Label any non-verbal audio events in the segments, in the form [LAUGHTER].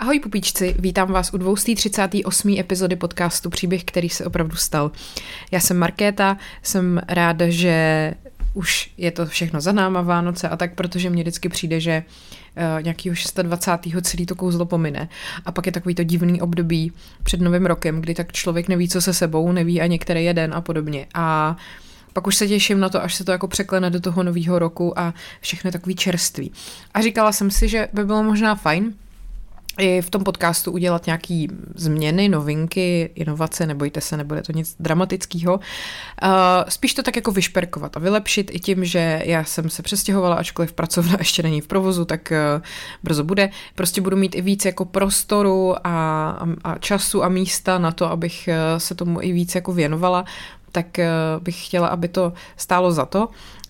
Ahoj pupíčci, vítám vás u 238. epizody podcastu Příběh, který se opravdu stal. Já jsem Markéta, jsem ráda, že už je to všechno za náma, Vánoce a tak, protože mně vždycky přijde, že uh, nějakýho 26. celý to kouzlo pomine. A pak je takový to divný období před novým rokem, kdy tak člověk neví, co se sebou, neví a některý jeden a podobně. A pak už se těším na to, až se to jako překlene do toho nového roku a všechno je takový čerství. A říkala jsem si, že by bylo možná fajn, i v tom podcastu udělat nějaký změny, novinky, inovace, nebojte se, nebude to nic dramatického. Uh, spíš to tak jako vyšperkovat a vylepšit i tím, že já jsem se přestěhovala, ačkoliv pracovna [LAUGHS] ještě není v provozu, tak uh, brzo bude. Prostě budu mít i víc jako prostoru a, a času a místa na to, abych uh, se tomu i víc jako věnovala tak bych chtěla, aby to stálo za to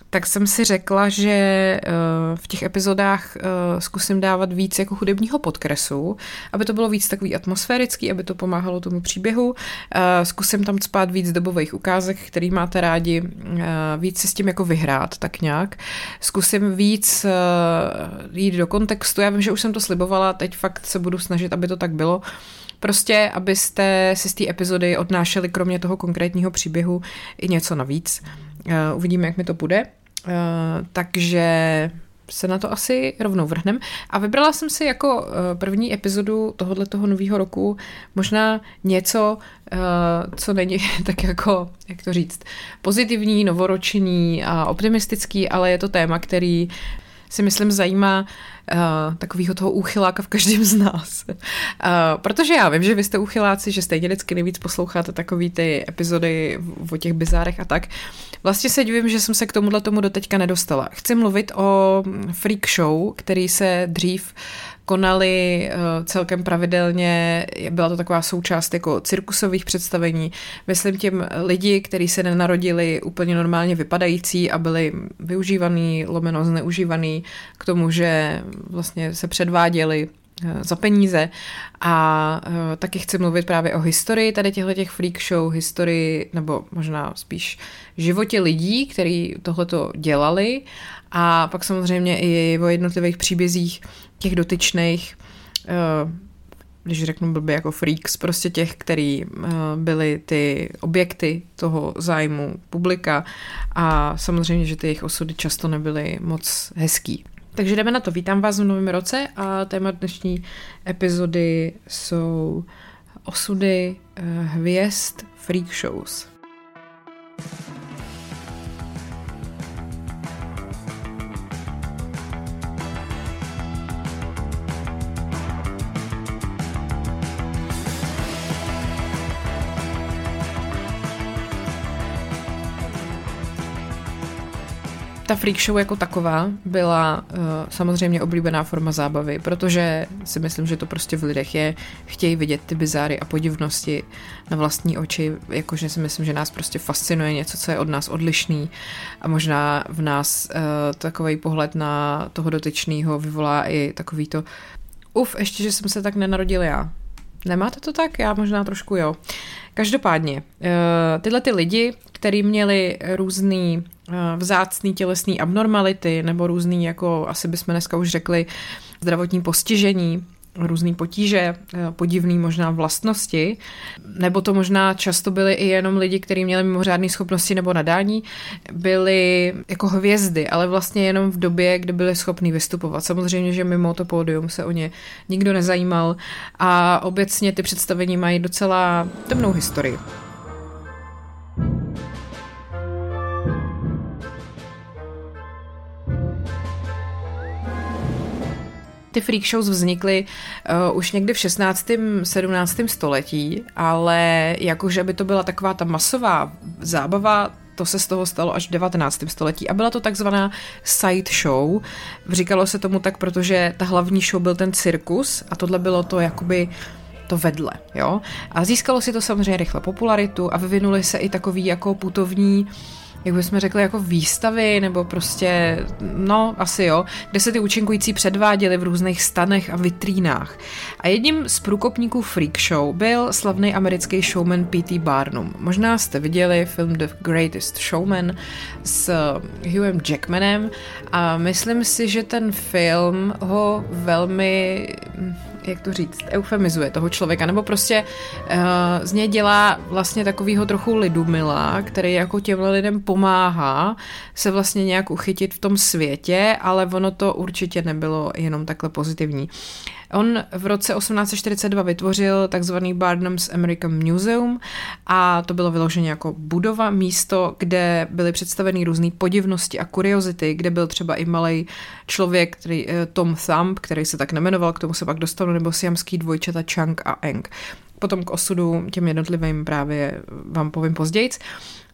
tak jsem si řekla, že eh, v těch epizodách eh, zkusím dávat víc jako hudebního podkresu, aby to bylo víc takový atmosférický, aby to pomáhalo tomu příběhu. Eh, zkusím tam spát víc dobových ukázek, který máte rádi, víc si s tím jako vyhrát, tak nějak. Zkusím víc jít do kontextu. Já vím, že už jsem to slibovala, teď fakt se budu snažit, aby to tak bylo. Prostě, abyste si z té epizody odnášeli kromě toho konkrétního příběhu i něco navíc. Uvidíme, jak mi to bude. Eh, takže se na to asi rovnou vrhnem. A vybrala jsem si jako eh, první epizodu tohohle toho nového roku možná něco, eh, co není [LAUGHS] tak jako, jak to říct, pozitivní, novoroční a optimistický, ale je to téma, který si myslím zajímá uh, takového toho úchyláka v každém z nás. Uh, protože já vím, že vy jste úchyláci, že stejně vždycky nejvíc posloucháte takový ty epizody o těch bizárech a tak. Vlastně se divím, že jsem se k tomuhle tomu doteďka nedostala. Chci mluvit o freak show, který se dřív konali uh, celkem pravidelně, byla to taková součást jako cirkusových představení. Myslím tím lidi, kteří se nenarodili úplně normálně vypadající a byli využívaný, lomeno zneužívaný k tomu, že vlastně se předváděli uh, za peníze. A uh, taky chci mluvit právě o historii tady těchto těch freak show, historii nebo možná spíš životě lidí, kteří tohleto dělali a pak samozřejmě i o jednotlivých příbězích těch dotyčných, eh, když řeknu blbě jako freaks, prostě těch, který eh, byli ty objekty toho zájmu publika a samozřejmě, že ty jejich osudy často nebyly moc hezký. Takže jdeme na to. Vítám vás v novém roce a téma dnešní epizody jsou osudy eh, hvězd freak shows. Ta freak show jako taková byla uh, samozřejmě oblíbená forma zábavy, protože si myslím, že to prostě v lidech je, chtějí vidět ty bizáry a podivnosti na vlastní oči, jakože si myslím, že nás prostě fascinuje něco, co je od nás odlišný a možná v nás uh, takový pohled na toho dotyčného vyvolá i takový to uf, ještě, že jsem se tak nenarodil já. Nemáte to tak? Já možná trošku jo. Každopádně, eh, tyhle ty lidi, kteří měli různý eh, vzácný tělesný abnormality nebo různý, jako asi bychom dneska už řekli, zdravotní postižení, různé potíže, eh, podivné možná vlastnosti, nebo to možná často byly i jenom lidi, kteří měli mimořádné schopnosti nebo nadání, byli jako hvězdy, ale vlastně jenom v době, kdy byli schopní vystupovat. Samozřejmě, že mimo to pódium se o ně nikdo nezajímal a obecně ty představení mají docela temnou historii. Ty freak shows vznikly uh, už někdy v 16. 17. století, ale jakože by to byla taková ta masová zábava, to se z toho stalo až v 19. století a byla to takzvaná side show. Říkalo se tomu tak, protože ta hlavní show byl ten cirkus a tohle bylo to jakoby to vedle, jo. A získalo si to samozřejmě rychle popularitu a vyvinuly se i takový jako putovní uh, jak bychom řekli, jako výstavy, nebo prostě, no, asi jo, kde se ty účinkující předváděli v různých stanech a vitrínách. A jedním z průkopníků Freak Show byl slavný americký showman P.T. Barnum. Možná jste viděli film The Greatest Showman s Hughем Jackmanem a myslím si, že ten film ho velmi jak to říct, eufemizuje toho člověka, nebo prostě uh, z něj dělá vlastně takovýho trochu lidumila, který jako těmhle lidem pomáhá se vlastně nějak uchytit v tom světě, ale ono to určitě nebylo jenom takhle pozitivní. On v roce 1842 vytvořil takzvaný Barnum's American Museum a to bylo vyloženě jako budova, místo, kde byly představeny různé podivnosti a kuriozity, kde byl třeba i malý člověk, který, eh, Tom Thumb, který se tak nemenoval, k tomu se pak dostanu, nebo siamský dvojčata Chang a Eng. Potom k osudu těm jednotlivým právě vám povím později.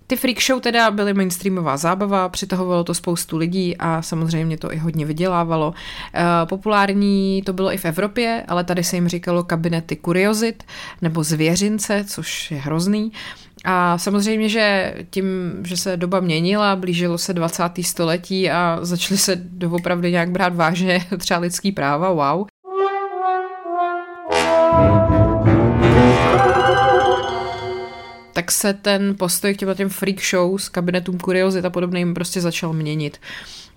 Ty freak show teda byly mainstreamová zábava, přitahovalo to spoustu lidí a samozřejmě to i hodně vydělávalo. Eh, populární to bylo i v Evropě, ale tady se jim říkalo kabinety kuriozit nebo zvěřince, což je hrozný. A samozřejmě, že tím, že se doba měnila, blížilo se 20. století a začaly se doopravdy nějak brát vážně [LAUGHS] třeba lidský práva, wow. Tak se ten postoj k těm, freak shows, kabinetům kuriozit a podobným prostě začal měnit.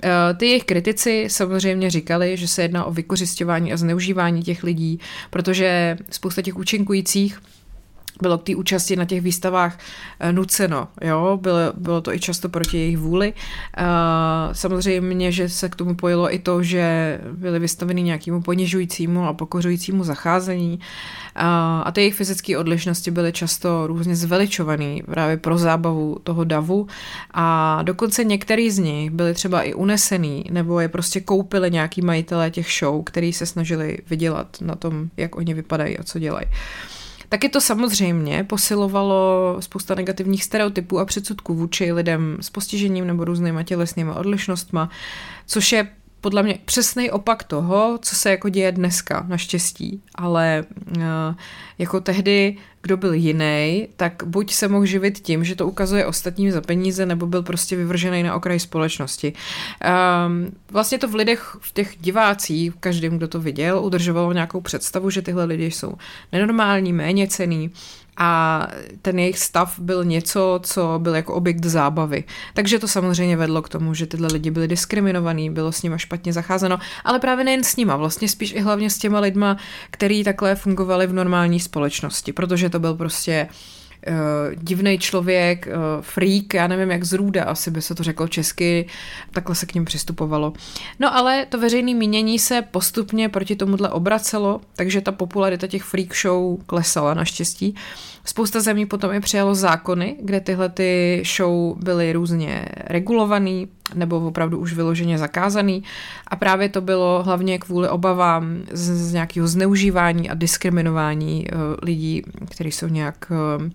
Eh, ty jejich kritici samozřejmě říkali, že se jedná o vykořišťování a zneužívání těch lidí, protože spousta těch účinkujících bylo k té účasti na těch výstavách eh, nuceno, jo, bylo, bylo to i často proti jejich vůli. Eh, samozřejmě, že se k tomu pojilo i to, že byly vystaveny nějakému ponižujícímu a pokořujícímu zacházení eh, a ty jejich fyzické odlišnosti byly často různě zveličované právě pro zábavu toho davu a dokonce některý z nich byli třeba i unesený nebo je prostě koupili nějaký majitelé těch show, který se snažili vydělat na tom, jak oni vypadají a co dělají. Taky to samozřejmě posilovalo spousta negativních stereotypů a předsudků vůči lidem s postižením nebo různýma tělesnýma odlišnostma, což je podle mě přesný opak toho, co se jako děje dneska, naštěstí. Ale uh, jako tehdy, kdo byl jiný, tak buď se mohl živit tím, že to ukazuje ostatním za peníze, nebo byl prostě vyvržený na okraj společnosti. Um, vlastně to v lidech, v těch divácích, každým, kdo to viděl, udržovalo nějakou představu, že tyhle lidi jsou nenormální, méně cený a ten jejich stav byl něco, co byl jako objekt zábavy. Takže to samozřejmě vedlo k tomu, že tyhle lidi byli diskriminovaní, bylo s nimi špatně zacházeno, ale právě nejen s nima, vlastně spíš i hlavně s těma lidma, který takhle fungovali v normální společnosti, protože to byl prostě uh, divný člověk, uh, freak, já nevím, jak zrůda, asi by se to řeklo česky, takhle se k ním přistupovalo. No ale to veřejné mínění se postupně proti tomuhle obracelo, takže ta popularita těch freak show klesala naštěstí. Spousta zemí potom i přijalo zákony, kde tyhle ty show byly různě regulovaný nebo opravdu už vyloženě zakázaný a právě to bylo hlavně kvůli obavám z, z nějakého zneužívání a diskriminování uh, lidí, kteří jsou nějak uh,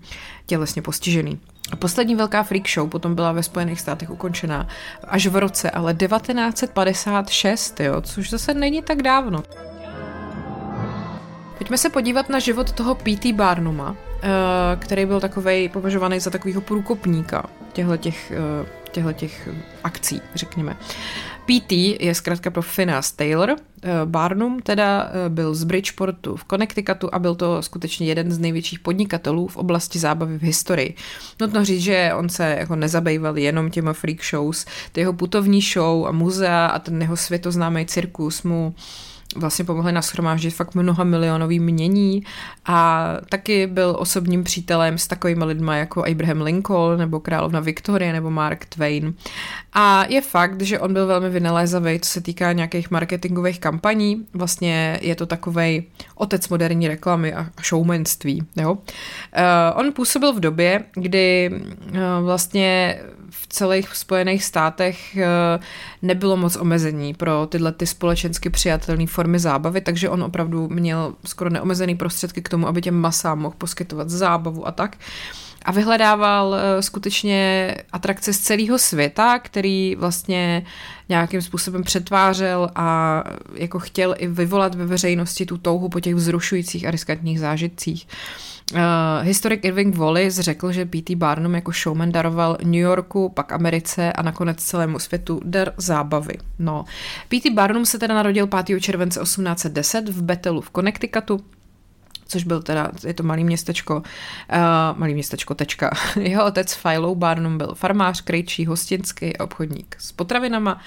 tělesně postižený. Poslední velká freak show potom byla ve Spojených státech ukončená až v roce, ale 1956, jo, což zase není tak dávno. Pojďme se podívat na život toho P.T. Barnuma, Eh, který byl takový považovaný za takového průkopníka těchto těch, eh, těchto těch akcí, řekněme. PT je zkrátka pro Phineas Taylor. Eh, Barnum teda byl z Bridgeportu v Connecticutu a byl to skutečně jeden z největších podnikatelů v oblasti zábavy v historii. Nutno říct, že on se jako nezabýval jenom těma freak shows, ty jeho putovní show a muzea a ten jeho světoznámý cirkus mu uh, vlastně pomohli nashromáždit fakt mnoha milionový mění a taky byl osobním přítelem s takovými lidmi jako Abraham Lincoln nebo královna Victoria nebo Mark Twain. A je fakt, že on byl velmi vynalézavý, co se týká nějakých marketingových kampaní. Vlastně je to takový otec moderní reklamy a showmanství. Jo? Uh, on působil v době, kdy uh, vlastně v celých Spojených státech uh, nebylo moc omezení pro tyhle ty společensky přijatelné formy zábavy, takže on opravdu měl skoro neomezený prostředky k tomu, aby těm masám mohl poskytovat zábavu a tak. A vyhledával eh, skutečně atrakce z celého světa, který vlastně nějakým způsobem přetvářel a jako chtěl i vyvolat ve veřejnosti tu touhu po těch vzrušujících a riskantních zážitcích. Historik Irving Wallace řekl, že P.T. Barnum jako showman daroval New Yorku, pak Americe a nakonec celému světu dar zábavy. No. P.T. Barnum se teda narodil 5. července 1810 v Bethelu v Connecticutu což byl teda, je to malý městečko, uh, malý městečko, tečka. [LAUGHS] Jeho otec Philo Barnum byl farmář, krejčí, hostinský obchodník s potravinama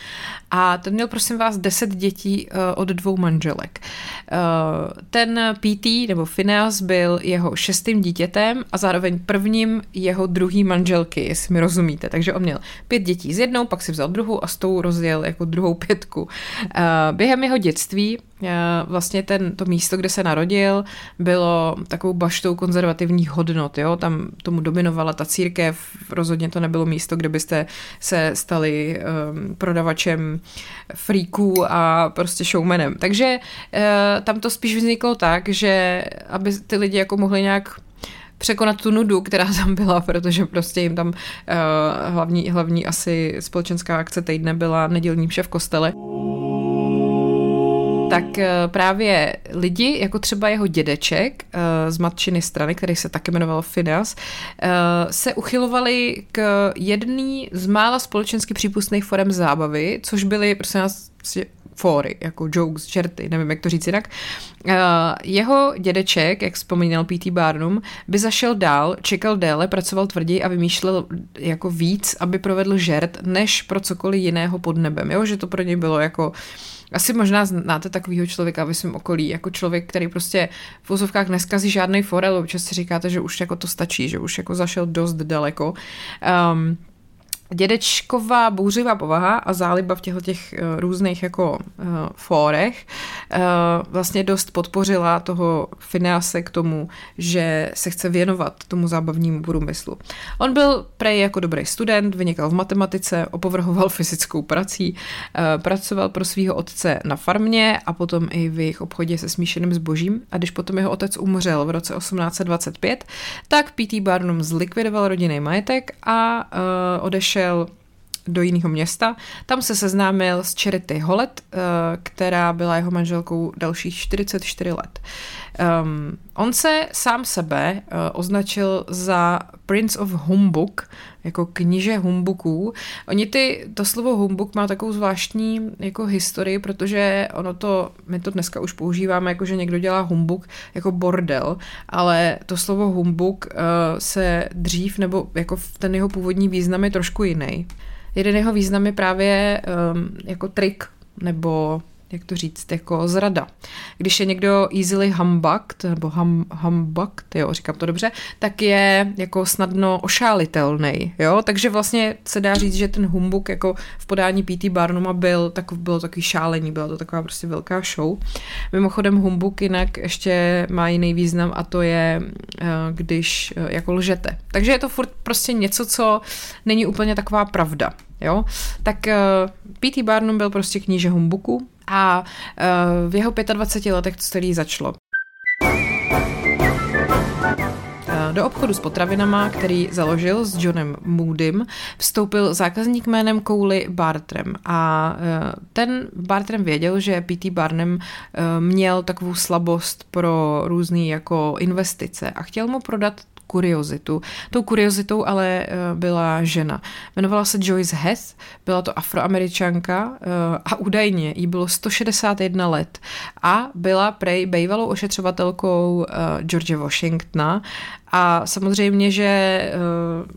a ten měl, prosím vás, deset dětí uh, od dvou manželek. Uh, ten PT, nebo Phineas, byl jeho šestým dítětem a zároveň prvním jeho druhý manželky, jestli mi rozumíte. Takže on měl pět dětí z jednou, pak si vzal druhou a s tou rozjel jako druhou pětku. Uh, během jeho dětství vlastně ten, to místo, kde se narodil, bylo takovou baštou konzervativních hodnot, jo, tam tomu dominovala ta církev, rozhodně to nebylo místo, kde byste se stali um, prodavačem fríků a prostě showmanem. Takže uh, tam to spíš vzniklo tak, že aby ty lidi jako mohli nějak překonat tu nudu, která tam byla, protože prostě jim tam uh, hlavní, hlavní asi společenská akce týdne byla nedělní vše v kostele tak eh, právě lidi, jako třeba jeho dědeček eh, z matčiny strany, který se taky jmenoval Finas, eh, se uchylovali k jedný z mála společensky přípustných forem zábavy, což byly, prostě nás, fóry, jako jokes, čerty, nevím, jak to říct jinak. jeho dědeček, jak vzpomínal P.T. Barnum, by zašel dál, čekal déle, pracoval tvrději a vymýšlel jako víc, aby provedl žert, než pro cokoliv jiného pod nebem. Jo? Že to pro něj bylo jako uh, asi možná znáte takového člověka ve svém okolí, jako člověk, který prostě v vozovkách neskazí žádný forel, občas si říkáte, že už jako to stačí, že už jako zašel dost daleko. Um, dědečková bouřivá povaha a záliba v těchto těch uh, různých jako uh, fórech uh, vlastně dost podpořila toho Finease k tomu, že se chce věnovat tomu zábavnímu průmyslu. On byl prej jako dobrý student, vynikal v matematice, opovrhoval [LAUGHS] fyzickou prací, uh, pracoval pro svého otce na farmě a potom i v jejich obchodě se smíšeným zbožím a když potom jeho otec umřel v roce 1825, tak P.T. Barnum zlikvidoval rodinný majetek a uh, odešel odešel do jiného města. Tam se seznámil s Charity Hollet, eh, která byla jeho manželkou dalších 44 let. Um, on se sám sebe uh, označil za Prince of Humbug, jako kniže humbuků. Oni ty, to slovo humbuk má takovou zvláštní jako historii, protože ono to, my to dneska už používáme, jako že někdo dělá humbuk jako bordel, ale to slovo humbuk uh, se dřív, nebo jako ten jeho původní význam je trošku jiný. Jeden jeho význam je právě um, jako trik nebo jak to říct, jako zrada. Když je někdo easily humbucked, nebo hum, humbucked, jo, říkám to dobře, tak je jako snadno ošálitelný, jo, takže vlastně se dá říct, že ten humbuk jako v podání P.T. Barnuma byl, tak, bylo takový šálení, byla to taková prostě velká show. Mimochodem humbuk jinak ještě má jiný význam a to je, eh, když eh, jako lžete. Takže je to furt prostě něco, co není úplně taková pravda, jo. Tak uh, eh, P.T. Barnum byl prostě kníže humbuku, a uh, v jeho 25 letech to celý začalo. Eh, do obchodu s potravinama, který založil s Johnem Moodym, vstoupil zákazník jménem Kouli Bartrem a eh, ten Bartrem věděl, že P.T. Barnum měl takovou slabost pro různé jako investice a chtěl mu prodat kuriozitu. Tou kuriozitou ale eh, byla žena. Jmenovala se Joyce Hess, byla to afroameričanka eh, a údajně jí bylo 161 let a byla prej bývalou ošetřovatelkou eh, George Washingtona a samozřejmě, že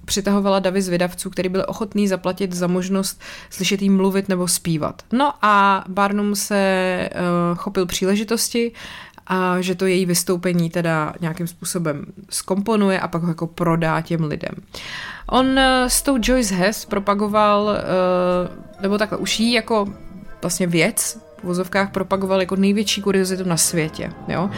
přitahovala davy zvědavců, který byli ochotný zaplatit za možnost slyšet jí mluvit nebo zpívat. No a Barnum se chopil příležitosti, a že to její vystoupení teda nějakým způsobem skomponuje a pak ho jako prodá těm lidem. On eh, s tou Joyce Hess propagoval, eh, nebo takhle, už jí jako vlastně věc v vozovkách propagoval jako největší kuriozitu na světě. Jo?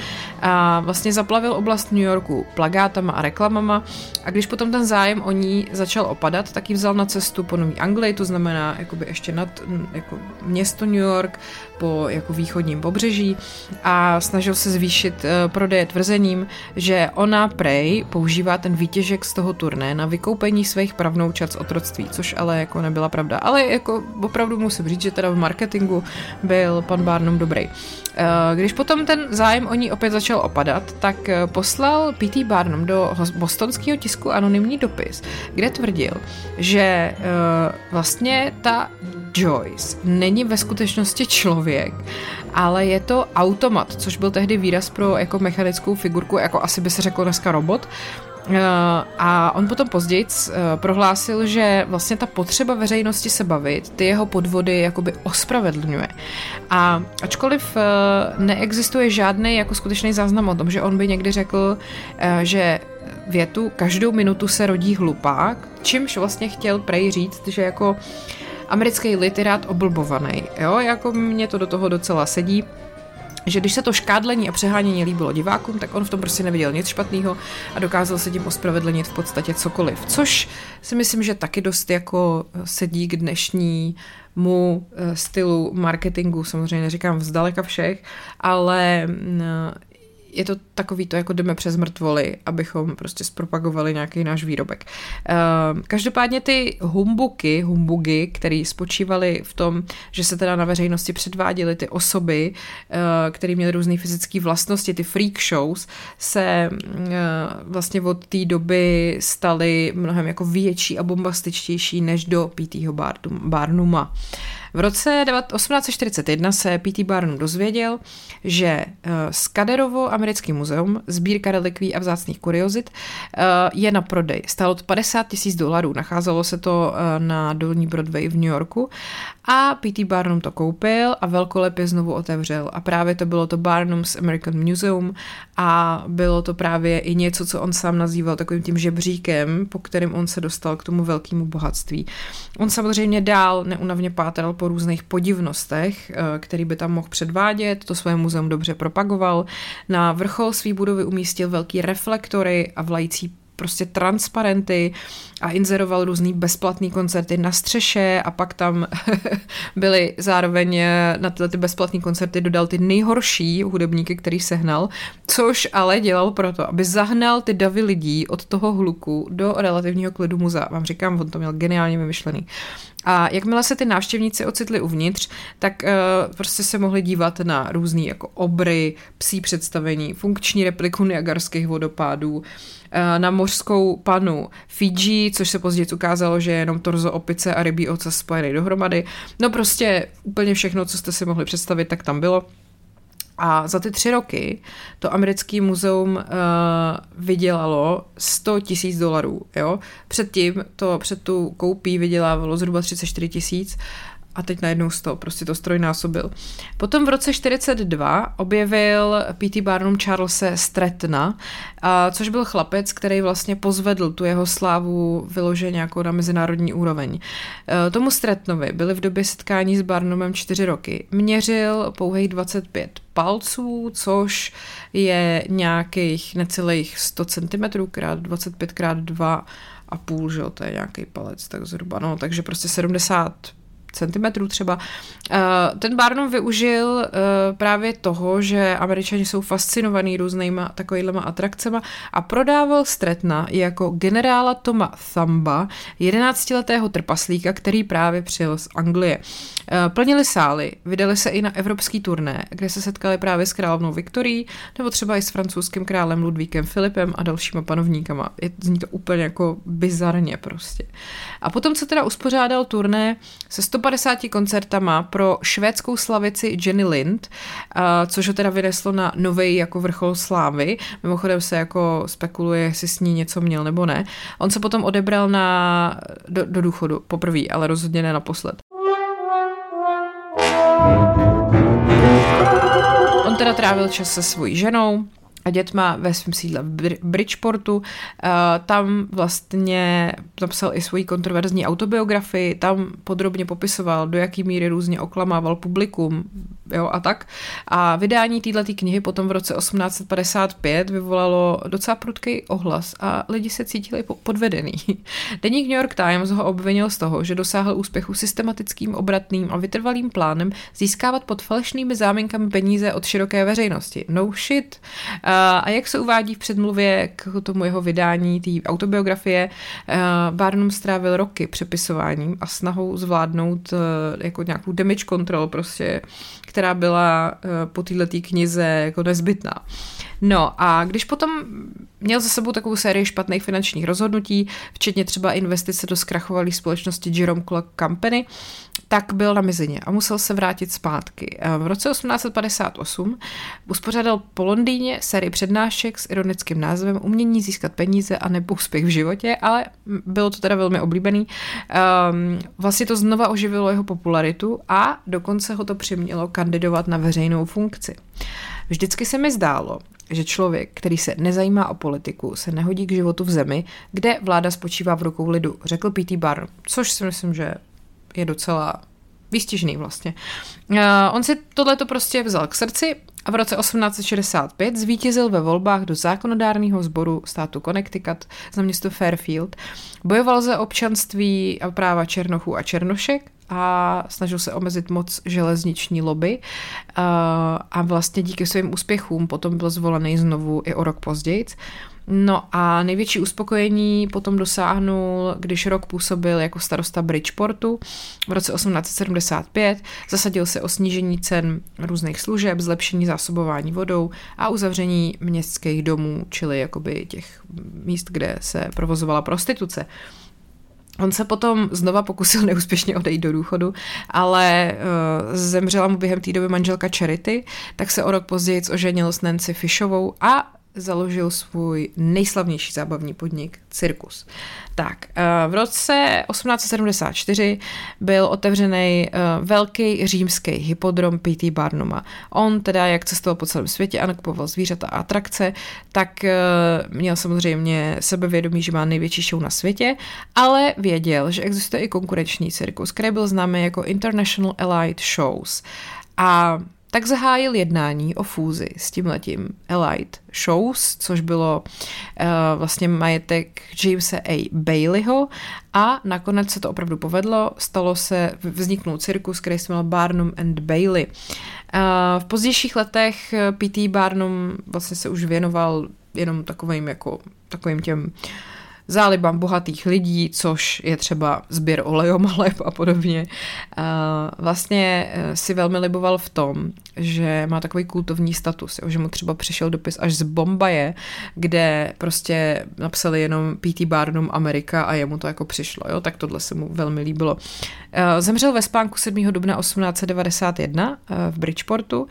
A vlastně zaplavil oblast New Yorku plagátama a reklamama a když potom ten zájem o ní začal opadat, tak ji vzal na cestu po Nový Anglii, to znamená jakoby ještě nad jako město New York, po jako východním pobřeží a snažil se zvýšit uh, prodeje tvrzením, že ona prej používá ten výtěžek z toho turné na vykoupení svých pravnoučat z otroctví, což ale jako nebyla pravda. Ale jako opravdu musím říct, že teda v marketingu byl pan Barnum dobrý. Uh, když potom ten zájem o ní opět začal opadat, tak uh, poslal P.T. Barnum do bostonského tisku anonymní dopis, kde tvrdil, že vlastně ta Joyce není ve skutečnosti člověk, ale je to automat, což byl tehdy výraz pro jako mechanickou figurku, jako asi by se řeklo dneska robot, Eh, a on potom později eh, prohlásil, že vlastně ta potřeba veřejnosti se bavit, ty jeho podvody jakoby ospravedlňuje. A ačkoliv eh, neexistuje žádný jako skutečný záznam o tom, že on by někdy řekl, že větu každou minutu se rodí hlupák, čímž vlastně chtěl prej říct, že jako americký literát oblbovaný, jo, jako mě to do toho docela sedí, že když se to škádlení a přehánění líbilo divákům, tak on v tom prostě neviděl nic špatného a dokázal se tím ospravedlnit v podstatě cokoliv. Což si myslím, že taky dost jako sedí k dnešnímu eh, stylu marketingu, samozřejmě neříkám vzdaleka všech, ale mm, je to takový to, jako jdeme přes mrtvoly, abychom prostě zpropagovali nějaký náš výrobek. Uh, každopádně ty humbuky, humbugy, které spočívaly v tom, že se teda na veřejnosti předváděly ty osoby, uh, které měly různé fyzické vlastnosti, ty freak shows, se uh, vlastně od té doby staly mnohem jako větší a bombastičtější než do P.T. Barnuma. V roce 1841 se P.T. Barnum dozvěděl, že Skaderovo eh, americký muzeum, sbírka relikví a vzácných kuriozit, eh, je na prodej. Stalo to 50 tisíc dolarů. Nacházelo se to eh, na Dolní Broadway v New Yorku a P.T. Barnum to koupil a velkolepě znovu otevřel. A právě to bylo to Barnum's American Museum a bylo to právě i něco, co on sám nazýval takovým tím žebříkem, po kterém on se dostal k tomu velkému bohatství. On samozřejmě dál neunavně pátral po různých podivnostech, eh, který by tam mohl předvádět, to své muzeum dobře propagoval. Na vrchol své budovy umístil velký reflektory a vlající prostě transparenty a inzeroval různý bezplatný koncerty na střeše a pak tam [LAUGHS] byly zároveň eh, na tyhle ty bezplatné koncerty dodal ty nejhorší hudebníky, který sehnal, což ale dělal proto, aby zahnal ty davy lidí od toho hluku do relativního klidu muzea. Vám říkám, on to měl geniálně vymyšlený. A jakmile se ty návštěvníci ocitli uvnitř, tak uh, prostě se mohli dívat na různé jako obry, psí představení, funkční repliku Niagarských vodopádů, uh, na mořskou panu Fiji, což se později ukázalo, že je jenom torzo opice a rybí ocas spojený dohromady. No prostě úplně všechno, co jste si mohli představit, tak tam bylo. A za ty tři roky to americký muzeum uh, vydělalo 100 tisíc dolarů. Jo? Předtím to před tu koupí vydělávalo zhruba 34 tisíc a teď najednou 100, prostě to strojnásobil. Potom v roce 42 objevil P.T. Barnum Charlesa Stratna, a, což byl chlapec, který vlastně pozvedl tu jeho slávu vyloženě jako na mezinárodní úroveň. E, tomu Stratnovi byli v době setkání s Barnumem 4 roky. Měřil pouhých 25 palců, což je nějakých necelých 100 cm krát 25 krát 2 a půl, že jo, to je nějaký palec, tak zhruba, no, takže prostě 70 centimetrů třeba. Eh, ten Barnum využil eh, právě toho, že američani jsou fascinovaní různýma takovýhlema atrakcema a prodával Stretna jako generála Toma Thamba, 11-letého trpaslíka, který právě přijel z Anglie. Eh, plnili sály, vydali se i na evropský turné, kde se setkali právě s královnou Viktorií, nebo třeba i s francouzským králem Ludvíkem Filipem a dalšíma panovníkama. Je, zní to úplně jako bizarně prostě. A potom, co teda uspořádal turné se 150 koncertama pro švédskou slavici Jenny Lind, což ho teda vyneslo na nový jako vrchol slávy. Mimochodem se jako spekuluje, jestli s ní něco měl nebo ne. On se potom odebral na, do, do důchodu poprvé, ale rozhodně ne naposled. On teda trávil čas se svojí ženou, a dětma ve svém sídle v Bridgeportu. Uh, tam vlastně napsal i svoji kontroverzní autobiografii, tam podrobně popisoval, do jaký míry různě oklamával publikum jo, a tak. A vydání této knihy potom v roce 1855 vyvolalo docela prudký ohlas a lidi se cítili podvedený. [LAUGHS] Deník New York Times ho obvinil z toho, že dosáhl úspěchu systematickým, obratným a vytrvalým plánem získávat pod falešnými záminkami peníze od široké veřejnosti. No shit. A jak se uvádí v předmluvě k tomu jeho vydání, té autobiografie, Barnum strávil roky přepisováním a snahou zvládnout jako nějakou damage control prostě, která byla po této knize jako nezbytná. No a když potom měl za sebou takovou sérii špatných finančních rozhodnutí, včetně třeba investice do zkrachovalé společnosti Jerome Clock Company, tak byl na mizině a musel se vrátit zpátky. V roce 1858 uspořádal po Londýně sérii přednášek s ironickým názvem Umění získat peníze a nebo úspěch v životě, ale bylo to teda velmi oblíbený. Um, vlastně to znova oživilo jeho popularitu a dokonce ho to přimělo kandidovat na veřejnou funkci. Vždycky se mi zdálo, že člověk, který se nezajímá o politiku, se nehodí k životu v zemi, kde vláda spočívá v rukou lidu, řekl P.T. Barr, což si myslím, že je docela výstižný vlastně. Uh, on si tohleto prostě vzal k srdci a v roce 1865 zvítězil ve volbách do zákonodárného sboru státu Connecticut za město Fairfield. Bojoval za občanství a práva černochů a černošek a snažil se omezit moc železniční lobby a vlastně díky svým úspěchům potom byl zvolený znovu i o rok později. No a největší uspokojení potom dosáhnul, když rok působil jako starosta Bridgeportu v roce 1875, zasadil se o snížení cen různých služeb, zlepšení zásobování vodou a uzavření městských domů, čili jakoby těch míst, kde se provozovala prostituce. On se potom znova pokusil [LAUGHS] neúspěšně odejít do důchodu, ale uh, zemřela mu během té doby manželka Charity, tak se o rok později oženil s Nancy Fishovou a založil svůj nejslavnější zábavní podnik, Cirkus. Tak, eh, v roce 1874 byl otevřený eh, velký římský hypodrom P.T. Barnuma. On teda, jak cestoval po celém světě a nakupoval zvířata a atrakce, tak eh, měl samozřejmě sebevědomí, že má největší show na světě, ale věděl, že existuje i konkurenční cirkus, který byl známý jako International Elite Shows. A tak zahájil jednání o fúzi s tímhletím Elite Shows, což bylo uh, vlastně majetek Jamesa A. Baileyho a nakonec se to opravdu povedlo, stalo se, vzniknul cirkus, který se jmenoval Barnum and Bailey. Uh, v pozdějších letech P.T. Barnum vlastně se už věnoval jenom takovým jako takovým těm uh, zálibám bohatých lidí, což je třeba sběr olejomaleb [LAUGHS] a podobně. Vlastně e, si velmi liboval v tom, že má takový kultovní status, že mu třeba přišel dopis až z Bombaje, kde prostě napsali jenom P.T. Barnum Amerika a jemu to jako přišlo, jo? tak tohle se mu velmi líbilo. E, zemřel ve spánku 7. dubna 1891 e, v Bridgeportu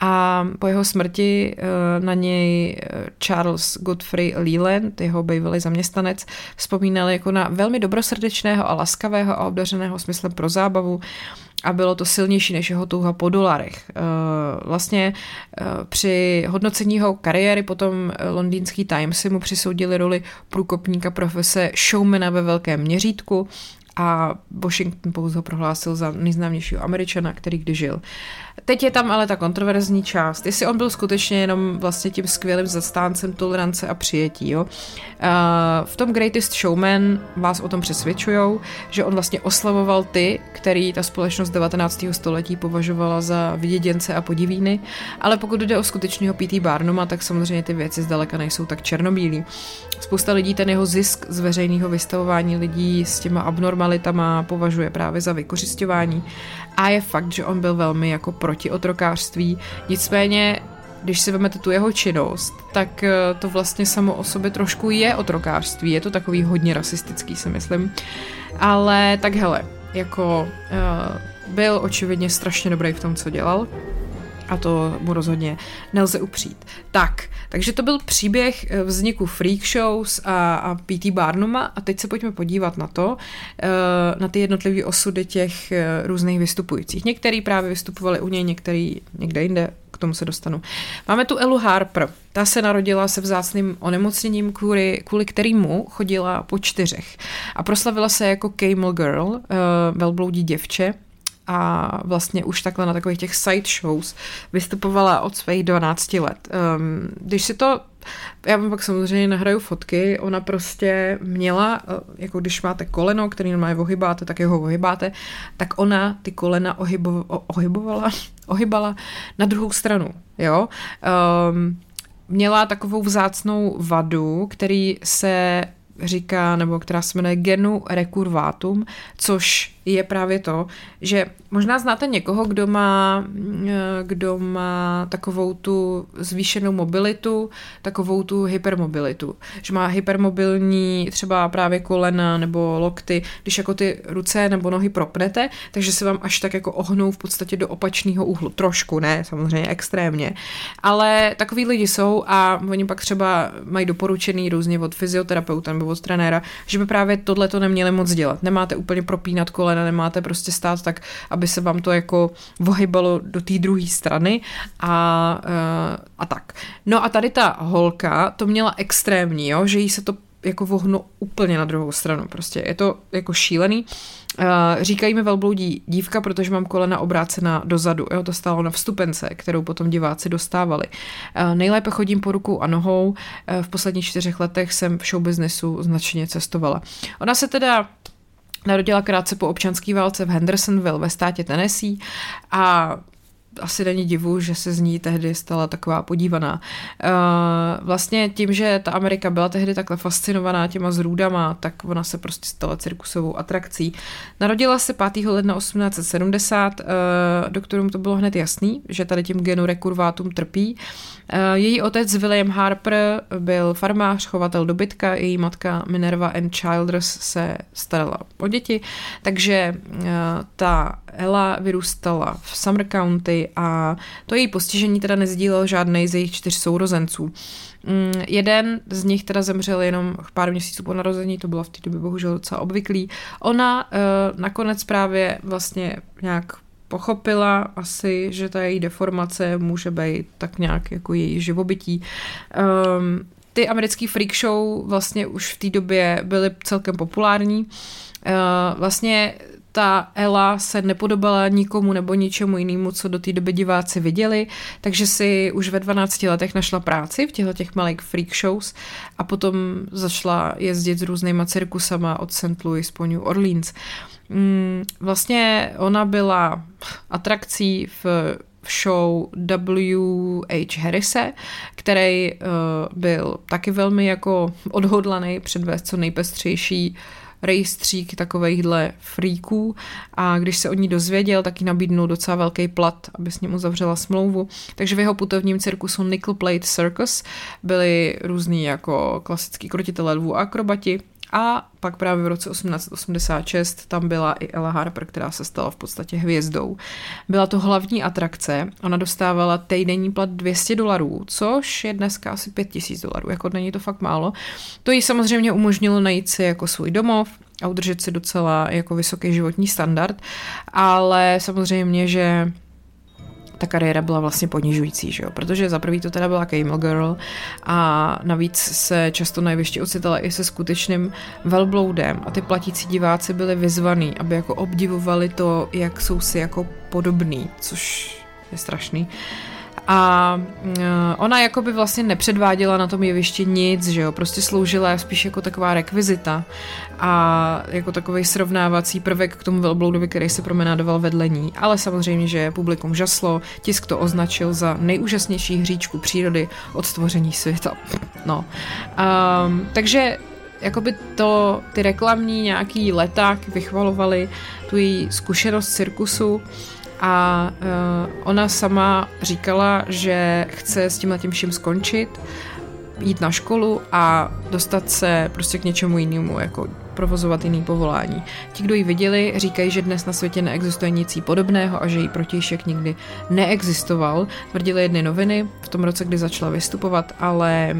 a po jeho smrti na něj Charles Godfrey Leland, jeho bývalý zaměstnanec, vzpomínal jako na velmi dobrosrdečného a laskavého a obdařeného smyslem pro zábavu a bylo to silnější než jeho touha po dolarech. Eh, vlastně eh, při hodnocení jeho kariéry potom londýnský Times mu přisoudili roli průkopníka profese showmana ve velkém měřítku a Washington Post ho prohlásil za nejznámějšího američana, který kdy žil. Teď je tam ale ta kontroverzní část, jestli on byl skutečně jenom vlastně tím skvělým zastáncem tolerance a přijetí. Jo? Uh, v tom Greatest Showman vás o tom přesvědčují, že on vlastně oslavoval ty, který ta společnost 19. století považovala za vyděděnce a podivíny, ale pokud jde o skutečného P.T. Barnuma, tak samozřejmě ty věci zdaleka nejsou tak černobílí. Spousta lidí ten jeho zisk z veřejného vystavování lidí s těma abnormalitama považuje právě za vykořišťování a je fakt, že on byl velmi jako proti otrokářství. Nicméně když si vezmete tu jeho činnost, tak eh, to vlastně samo o sobě trošku je otrokářství. Je to takový hodně rasistický, si myslím. Ale tak hele, jako uh, byl očividně strašně dobrý v tom, co dělal a to mu rozhodně nelze upřít. Tak, takže to byl příběh eh, vzniku freak shows a, a P.T. Barnuma a teď se pojďme podívat na to, eh, na ty jednotlivé osudy těch eh, různých vystupujících. Některý právě vystupovali u něj, některý někde jinde, k tomu se dostanu. Máme tu Elu Harper. Ta se narodila se vzácným onemocněním, kvůli, kvůli kterému chodila po čtyřech. A proslavila se jako Camel Girl, velbloudí děvče, a vlastně už takhle na takových těch side shows vystupovala od svých 12 let. Um, když si to já vám pak samozřejmě nahraju fotky, ona prostě měla, eh, jako když máte koleno, který normálně ohybáte, tak jeho ohybáte, tak ona ty kolena ohybo, ohybovala, [LAUGHS] ohybala na druhou stranu, jo. Um, měla takovou vzácnou vadu, který se říká, nebo která se jmenuje genu recurvatum, což je právě to, že možná znáte někoho, kdo má, eh, kdo má takovou tu zvýšenou mobilitu, takovou tu hypermobilitu, že má hypermobilní třeba právě kolena nebo lokty, když jako ty ruce nebo nohy propnete, takže se vám až tak jako ohnou v podstatě do opačného úhlu. Trošku, ne, samozřejmě extrémně. Ale takový lidi jsou a oni pak třeba mají doporučený různě od fyzioterapeuta nebo od trenéra, že by právě tohle to neměli moc dělat. Nemáte úplně propínat kolena, nemáte prostě stát tak, aby se vám to jako vohybalo do té druhé strany a, eh, a tak. No a tady ta holka to měla extrémní, jo, že jí se to jako vohnu úplně na druhou stranu. Prostě je to jako šílený. Uh, říkají mi velbloudí dívka, protože mám kolena obrácena dozadu. Jo, to stálo na vstupence, kterou potom diváci dostávali. Uh, nejlépe chodím po rukou a nohou. Uh, v posledních čtyřech letech jsem v showbiznesu značně cestovala. Ona se teda Narodila krátce po občanské válce v Hendersonville ve státě Tennessee a asi není divu, že se z ní tehdy stala taková podívaná. Uh, vlastně tím, že ta Amerika byla tehdy takhle fascinovaná těma zrůdama, tak ona se prostě stala cirkusovou atrakcí. Narodila se 5. ledna 1870, uh, doktorům to bylo hned jasný, že tady tím genu rekurvátum trpí. Uh, její otec William Harper byl farmář, chovatel dobytka, její matka Minerva N. Childers se starala o děti, takže ta Ella vyrůstala v Summer County a to její postižení teda nezdílel žádný z jejich čtyř sourozenců. Mm, jeden z nich teda zemřel jenom pár měsíců po narození, to bylo v té době bohužel docela obvyklý. Ona uh, nakonec právě vlastně nějak pochopila asi, že ta její deformace může být tak nějak jako její živobytí. Um, ty americký freak show vlastně už v té době byly celkem populární. Uh, vlastně ta Ella se nepodobala nikomu nebo ničemu jinému, co do té doby diváci viděli, takže si už ve 12 letech našla práci v těchto těch malých freak shows a potom začala jezdit s různýma cirkusama od St. Louis po New Orleans. Mm, vlastně ona byla atrakcí v v show W.H. Harrise, který uh, byl taky velmi jako odhodlaný předvést co nejpestřejší rejstřík takovejhle freaků a když se o ní dozvěděl, tak jí nabídnul docela velký plat, aby s ním uzavřela smlouvu. Takže v jeho putovním cirkusu Nickel Plate Circus byli různí jako klasický krotitelé a akrobati, a pak právě v roce 1886 tam byla i Ella Harper, která se stala v podstatě hvězdou. Byla to hlavní atrakce, ona dostávala týdenní plat 200 dolarů, což je dneska asi 5000 dolarů, jako není to fakt málo. To jí samozřejmě umožnilo najít si jako svůj domov, a udržet si docela jako vysoký životní standard, ale samozřejmě, že ta kariéra byla vlastně ponižující, že jo? protože za prvý to teda byla Camel Girl a navíc se často na jevišti ocitala i se skutečným velbloudem a ty platící diváci byli vyzvaný, aby jako obdivovali to, jak jsou si jako podobný, což je strašný. A eh, ona jako by vlastně nepředváděla na tom jevišti nic, že jo, prostě sloužila spíš jako taková rekvizita a jako takový srovnávací prvek k tomu velbloudovi, který se promenádoval vedle ní. Ale samozřejmě, že publikum žaslo, tisk to označil za nejúžasnější hříčku přírody od stvoření světa. [LAUGHS] No. Um, takže jakoby to, ty reklamní nějaký leták vychvalovali tu její zkušenost cirkusu a uh, ona sama říkala, že chce s tím tím vším skončit, jít na školu a dostat se prostě k něčemu jinému, jako provozovat jiný povolání. Ti, kdo ji viděli, říkají, že dnes na světě neexistuje nic podobného a že jí protějšek nikdy neexistoval. Tvrdili jedny noviny v tom roce, kdy začala vystupovat, ale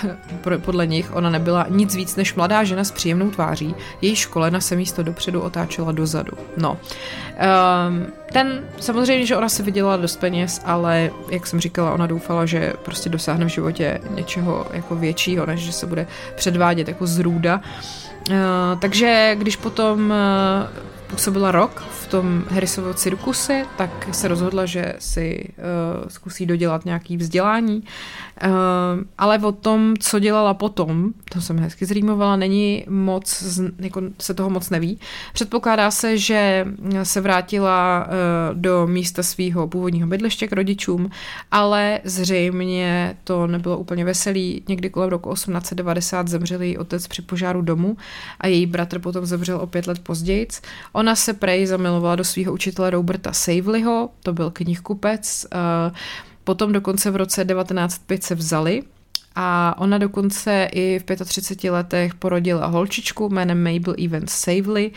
[LAUGHS] podle nich ona nebyla nic víc než mladá žena s příjemnou tváří. Její školena se místo dopředu otáčela dozadu. No. Um, ten, samozřejmě, že ona si vydělala dost peněz, ale jak jsem říkala, ona doufala, že prostě dosáhne v životě něčeho jako většího, než že se bude předvádět jako zrůda. Uh, takže když potom uh, působila rok v tom Harrisovo cirkuse, tak se rozhodla, že si uh, zkusí dodělat nějaký vzdělání. Uh, ale o tom, co dělala potom, to jsem hezky zrýmovala, není moc, jako se toho moc neví. Předpokládá se, že se vrátila uh, do místa svého původního bydliště k rodičům, ale zřejmě to nebylo úplně veselý. Někdy kolem roku 1890 zemřel její otec při požáru domu a její bratr potom zemřel o pět let později. Ona se prej zamilovala do svého učitele Roberta Savelyho, to byl knihkupec, potom dokonce v roce 1905 se vzali a ona dokonce i v 35 letech porodila holčičku jménem Mabel Evans Savely,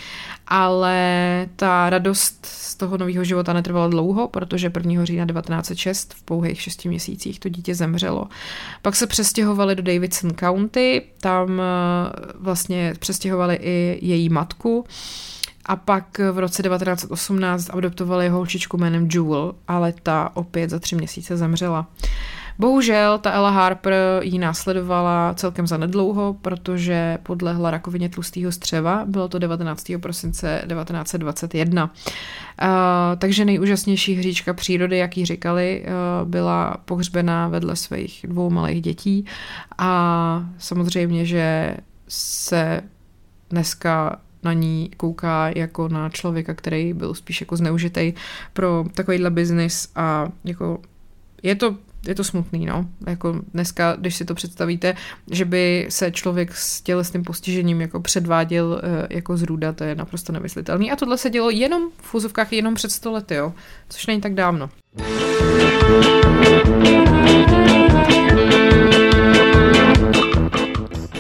ale ta radost z toho nového života netrvala dlouho, protože 1. října 1906 v pouhých 6 měsících to dítě zemřelo. Pak se přestěhovali do Davidson County, tam eh, vlastně přestěhovali i její matku, a pak v roce 1918 adoptovali holčičku jménem Jewel, ale ta opět za tři měsíce zemřela. Bohužel ta Ella Harper ji následovala celkem za nedlouho, protože podlehla rakovině tlustého střeva, bylo to 19. prosince 1921. Uh, takže nejúžasnější hříčka přírody, jak ji říkali, uh, byla pohřbená vedle svých dvou malých dětí a samozřejmě, že se dneska na ní kouká jako na člověka, který byl spíš jako zneužitej pro takovýhle biznis a jako je to je to smutný, no. Jako dneska, když si to představíte, že by se člověk s tělesným postižením jako předváděl uh, jako zrůda, to je naprosto nemyslitelný. A tohle se dělo jenom v úzovkách jenom před 100 lety, jo. Což není tak dávno.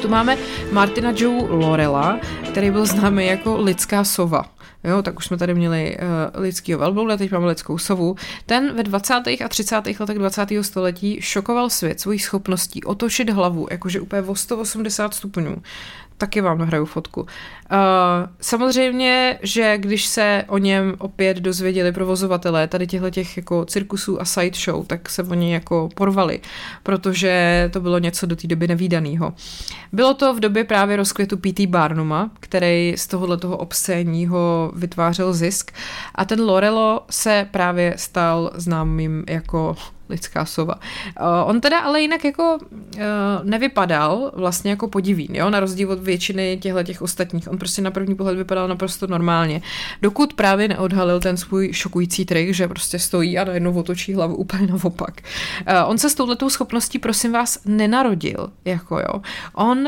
Tu máme Martina Joe Lorela, který byl známý jako lidská sova. Jo, tak už jsme tady měli uh, lidského velblouda, teď máme lidskou sovu. Ten ve 20. a 30. letech 20. století šokoval svět svojí schopností otočit hlavu, jakože úplně o 180 stupňů taky vám nahraju fotku. Uh, samozřejmě, že když se o něm opět dozvěděli provozovatelé tady těchto těch jako cirkusů a sideshow, tak se oni jako porvali, protože to bylo něco do té doby nevýdaného. Bylo to v době právě rozkvětu P.T. Barnuma, který z tohohle toho obscénního vytvářel zisk a ten Lorelo se právě stal známým jako lidská sova. Uh, on teda ale jinak jako uh, nevypadal vlastně jako podivín, jo, na rozdíl od většiny těchto těch ostatních. On prostě na první pohled vypadal naprosto normálně. Dokud právě neodhalil ten svůj šokující trik, že prostě stojí a najednou otočí hlavu úplně naopak. Uh, on se s touhletou schopností, prosím vás, nenarodil, jako jo. On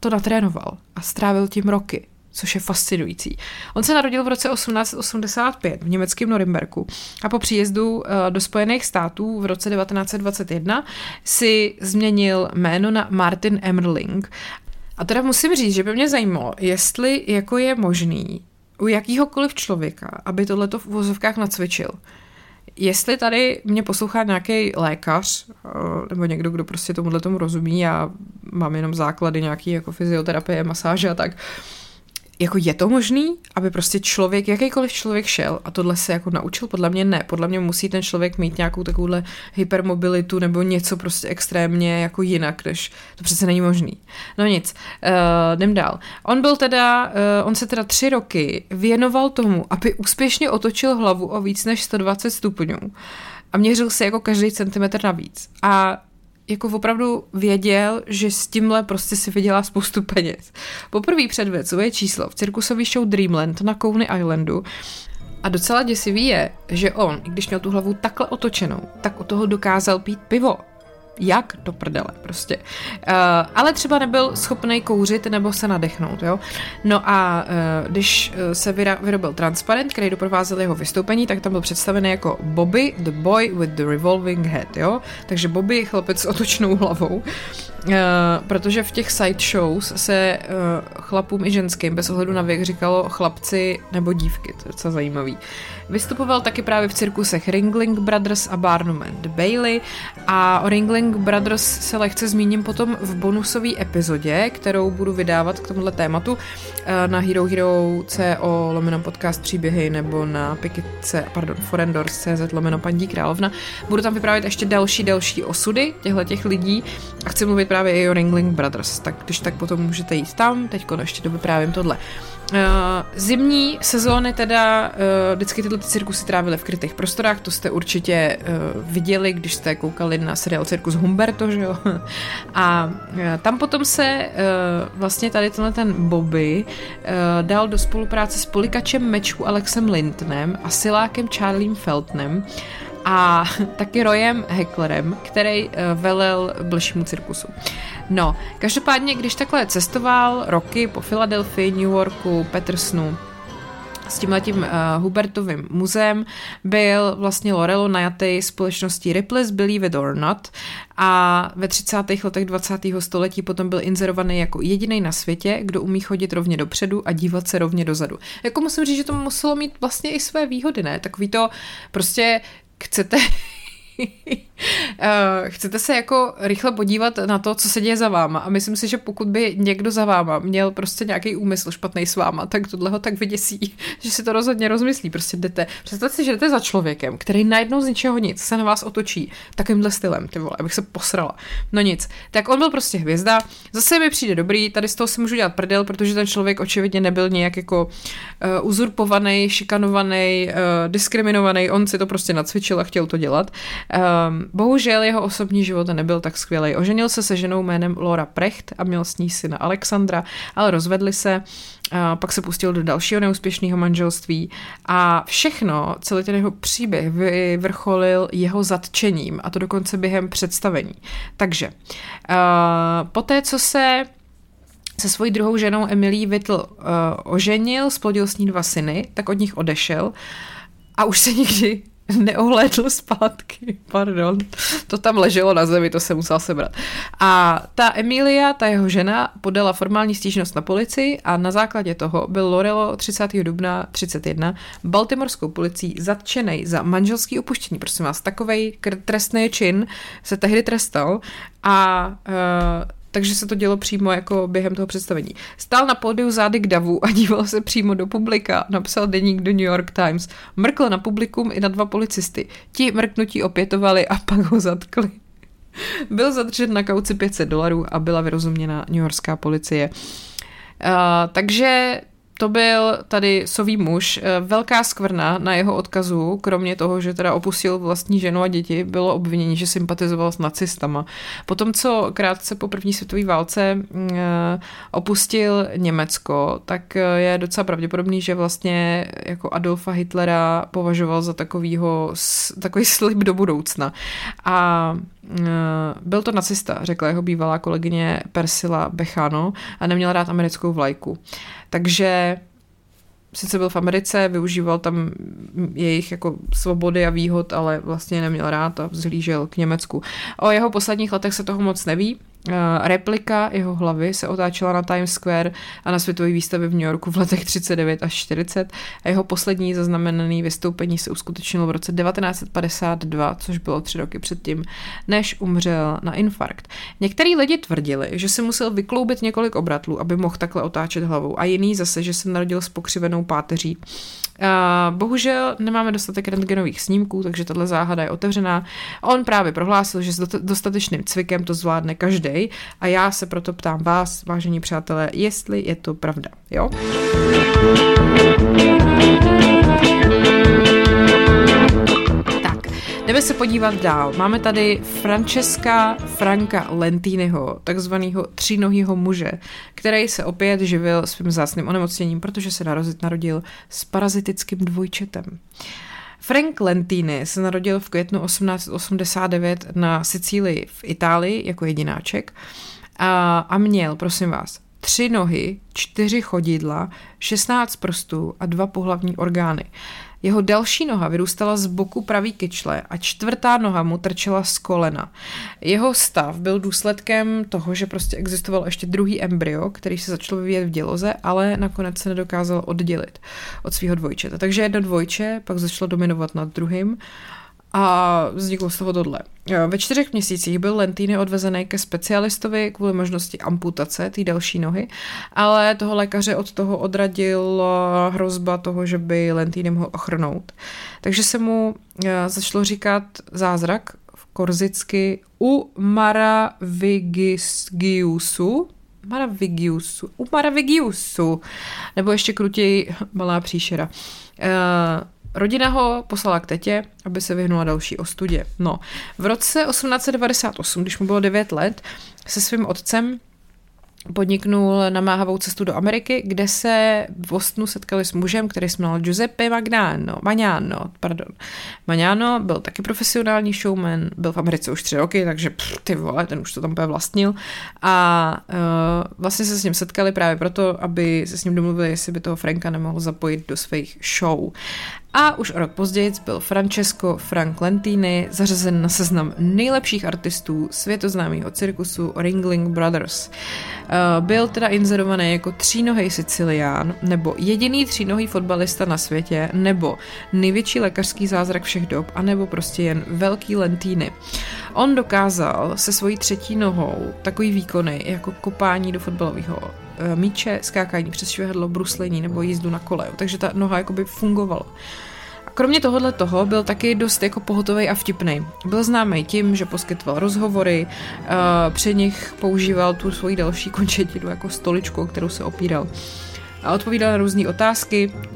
to natrénoval a strávil tím roky což je fascinující. On se narodil v roce 1885 v německém Norimberku a po příjezdu eh, do Spojených států v roce 1921 si změnil jméno na Martin Emmerling. A teda musím říct, že by mě zajímalo, jestli jako je možný u jakýhokoliv člověka, aby tohleto v uvozovkách nacvičil. Jestli tady mě poslouchá nějaký lékař eh, nebo někdo, kdo prostě tomuhle tomu rozumí, já mám jenom základy nějaký jako fyzioterapie, masáže a tak, jako je to možný, aby prostě člověk, jakýkoliv člověk šel a tohle se jako naučil? Podle mě ne. Podle mě musí ten člověk mít nějakou takovouhle hypermobilitu nebo něco prostě extrémně jako jinak, než to přece není možný. No nic, uh, jdem dál. On byl teda, uh, on se teda tři roky věnoval tomu, aby úspěšně otočil hlavu o víc než 120 stupňů a měřil se jako každý centimetr navíc. A jako opravdu věděl, že s tímhle prostě si vydělá spoustu peněz. Poprvé svoje číslo v cirkusový show Dreamland na Coney Islandu a docela děsivý je, že on, i když měl tu hlavu takhle otočenou, tak u toho dokázal pít pivo jak do prdele prostě. Uh, ale třeba nebyl schopný kouřit nebo se nadechnout, jo. No a uh, když eh, se vyrobil transparent, který doprovázel jeho vystoupení, tak tam byl představený jako Bobby, the boy with the revolving head, jo. Takže Bobby chlapec s otočnou hlavou. Uh, protože v těch side shows se uh, chlapům i ženským bez ohledu na věk říkalo chlapci nebo dívky, to je docela zajímavý. Vystupoval taky právě v cirkusech Ringling Brothers a Barnum and Bailey a o Ringling Brothers se lehce zmíním potom v bonusové epizodě, kterou budu vydávat k tomuhle tématu eh, na Hero Hero CO lomeno podcast příběhy nebo na Pikice, pardon, forendors.cz lomeno paní královna. Budu tam vyprávět ještě další, další osudy těchto těch lidí a chci mluvit právě i o Ringling Brothers, tak když tak potom můžete jít tam, teď ještě dovyprávím tohle. Uh, zimní sezóny teda uh, vždycky tyhle ty cirkusy trávily v krytých prostorách, to jste určitě uh, viděli, když jste koukali na seriál Cirkus Humberto, že jo? [LAUGHS] A uh, tam potom se uh, vlastně tady tenhle ten Bobby uh, dal do spolupráce s polikačem mečů Alexem Lintnem a silákem Charliem Feltnem a [LAUGHS] taky Royem Hecklerem, který uh, velel blšímu cirkusu. No, každopádně, když takhle cestoval roky po Filadelfii, New Yorku, Petersonu, s tímhletím uh, Hubertovým muzeem byl vlastně Lorelo najatý společností Ripley's Believe It or Not a ve 30. letech 20. století potom byl inzerovaný jako jediný na světě, kdo umí chodit rovně dopředu a dívat se rovně dozadu. Jako musím říct, že to muselo mít vlastně i své výhody, ne? Takový to prostě chcete Eh, [LAUGHS] chcete se jako rychle podívat na to, co se děje za váma a myslím si, že pokud by někdo za váma měl prostě nějaký úmysl špatný s váma, tak tohle ho tak vyděsí, [LAUGHS] že si to rozhodně rozmyslí. Prostě jdete. Představte si, že jdete za člověkem, který najednou z ničeho nic se na vás otočí takovýmhle stylem, ty vole, abych se posrala. No nic. Tak on byl prostě hvězda. Zase mi přijde dobrý, tady z toho si můžu dělat prdel, protože ten člověk očividně nebyl nějak jako uh, uzurpovaný, šikanovaný, uh, diskriminovaný, on si to prostě nacvičil a chtěl to dělat. Um, bohužel jeho osobní život nebyl tak skvělý. Oženil se se ženou jménem Laura Precht a měl s ní syna Alexandra, ale rozvedli se, a pak se pustil do dalšího neúspěšného manželství a všechno, celý ten jeho příběh vyvrcholil jeho zatčením a to dokonce během představení. Takže uh, poté, co se se svojí druhou ženou Emily Whittle uh, oženil, splodil s ní dva syny, tak od nich odešel a už se nikdy [LAUGHS] neohlédl zpátky, pardon, to tam leželo na zemi, to se musel sebrat. A ta Emilia, ta jeho žena, podala formální stížnost na policii a na základě toho byl Lorelo 30. dubna 31 baltimorskou policií zatčený za manželský opuštění. Prosím vás, takovej trestný čin se tehdy trestal a uh, takže se to dělo přímo jako během toho představení. Stál na pódiu zády k davu a [LAUGHS] díval se přímo do publika, napsal deník do New York Times. Mrkl na publikum i na dva policisty. Ti mrknutí opětovali a pak ho zatkli. [LAUGHS] Byl zadržen na kauci 500 dolarů a byla vyrozuměna New Yorkská policie. Uh, takže to byl tady sový muž, eh, velká skvrna na jeho odkazu, kromě toho, že teda opustil vlastní ženu a děti, bylo obvinění, že sympatizoval s nacistama. Potom, co krátce po první světové válce mm, eh, opustil Německo, tak eh, je docela pravděpodobný, že vlastně jako Adolfa Hitlera považoval za takovýho, takový slib do budoucna. A byl to nacista, řekla jeho bývalá kolegyně Persila Bechano a neměl rád americkou vlajku. Takže sice byl v Americe, využíval tam jejich jako svobody a výhod, ale vlastně neměl rád a vzhlížel k Německu. O jeho posledních letech se toho moc neví, Eh, replika jeho hlavy se otáčela na Times Square a na světové výstavě v New Yorku v letech 39 až 40 a jeho poslední zaznamenané vystoupení se uskutečnilo v roce 1952, což bylo tři roky předtím, než umřel na infarkt. Některý lidi tvrdili, že si musel vykloubit několik obratlů, aby mohl takhle otáčet hlavou a jiný zase, že se narodil s pokřivenou páteří. Uh, bohužel nemáme dostatek rentgenových snímků, takže tahle záhada je otevřená. On právě prohlásil, že s dostatečným cvikem to zvládne každý a já se proto ptám vás, vážení přátelé, jestli je to pravda. Jo? Jdeme se podívat dál. Máme tady Francesca Franka Lentiniho, takzvaného třínohýho muže, který se opět živil svým zácným onemocněním, protože se narodil s parazitickým dvojčetem. Frank Lentini se narodil v květnu 1889 na Sicílii v Itálii jako jedináček a, a měl, prosím vás, tři nohy, čtyři chodidla, 16 prstů a dva pohlavní orgány. Jeho další noha vyrůstala z boku pravý kyčle a čtvrtá noha mu trčela z kolena. Jeho stav byl důsledkem toho, že prostě existoval ještě druhý embryo, který se začal vyvíjet v děloze, ale nakonec se nedokázal oddělit od svého dvojčete. Takže jedno dvojče pak začalo dominovat nad druhým a vzniklo z toho tohle. Ve čtyřech měsících byl Lentýny odvezený ke specialistovi kvůli možnosti amputace té další nohy, ale toho lékaře od toho odradil hrozba toho, že by Lentýny mohl ochrnout. Takže se mu začalo říkat zázrak korzicky u Maravigiusu, Maravigiusu, u Maravigiusu, nebo ještě krutěji [LAUGHS] malá příšera. Uh, Rodina ho poslala k tetě, aby se vyhnula další ostudě. No, v roce 1898, když mu bylo 9 let, se svým otcem podniknul namáhavou cestu do Ameriky, kde se v Bostonu setkali s mužem, který se jmenoval Giuseppe Magnano, Magnano, pardon. Magnano byl taky profesionální showman, byl v Americe už tři roky, takže pff, ty vole, ten už to tam vlastnil. A uh, vlastně se s ním setkali právě proto, aby se s ním domluvili, jestli by toho Franka nemohl zapojit do svých show. A už o rok později byl Francesco Frank Lentini zařazen na seznam nejlepších artistů světoznámého cirkusu Ringling Brothers. Eh, byl teda inzerovaný jako třínohý Sicilián, nebo jediný třínohý fotbalista na světě, nebo největší lékařský zázrak všech dob, anebo prostě jen velký Lentini. On dokázal se svojí třetí nohou takový výkony jako kopání do fotbalového míče, skákání přes švihadlo, bruslení nebo jízdu na kole. Takže ta noha jakoby fungovala. Kromě tohohle toho byl taky dost jako pohotový a vtipný. Byl známý tím, že poskytoval rozhovory, uh, při nich používal tu svoji další končetinu jako stoličku, o kterou se opíral a odpovídal na různé otázky, uh,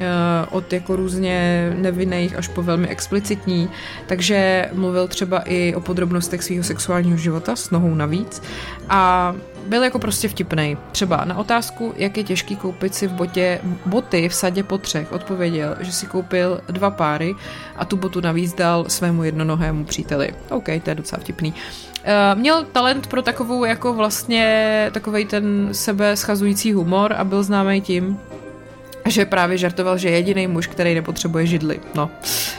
od jako různě nevinných až po velmi explicitní, takže mluvil třeba i o podrobnostech svého sexuálního života s nohou navíc a byl jako prostě vtipný. Třeba na otázku, jak je těžký koupit si v botě boty v sadě po třech, odpověděl, že si koupil dva páry a tu botu navíc dal svému jednonohému příteli. OK, to je docela vtipný. Uh, měl talent pro takovou jako vlastně takovej ten sebe schazující humor a byl známý tím, že právě žartoval, že je jediný muž, který nepotřebuje židly. No.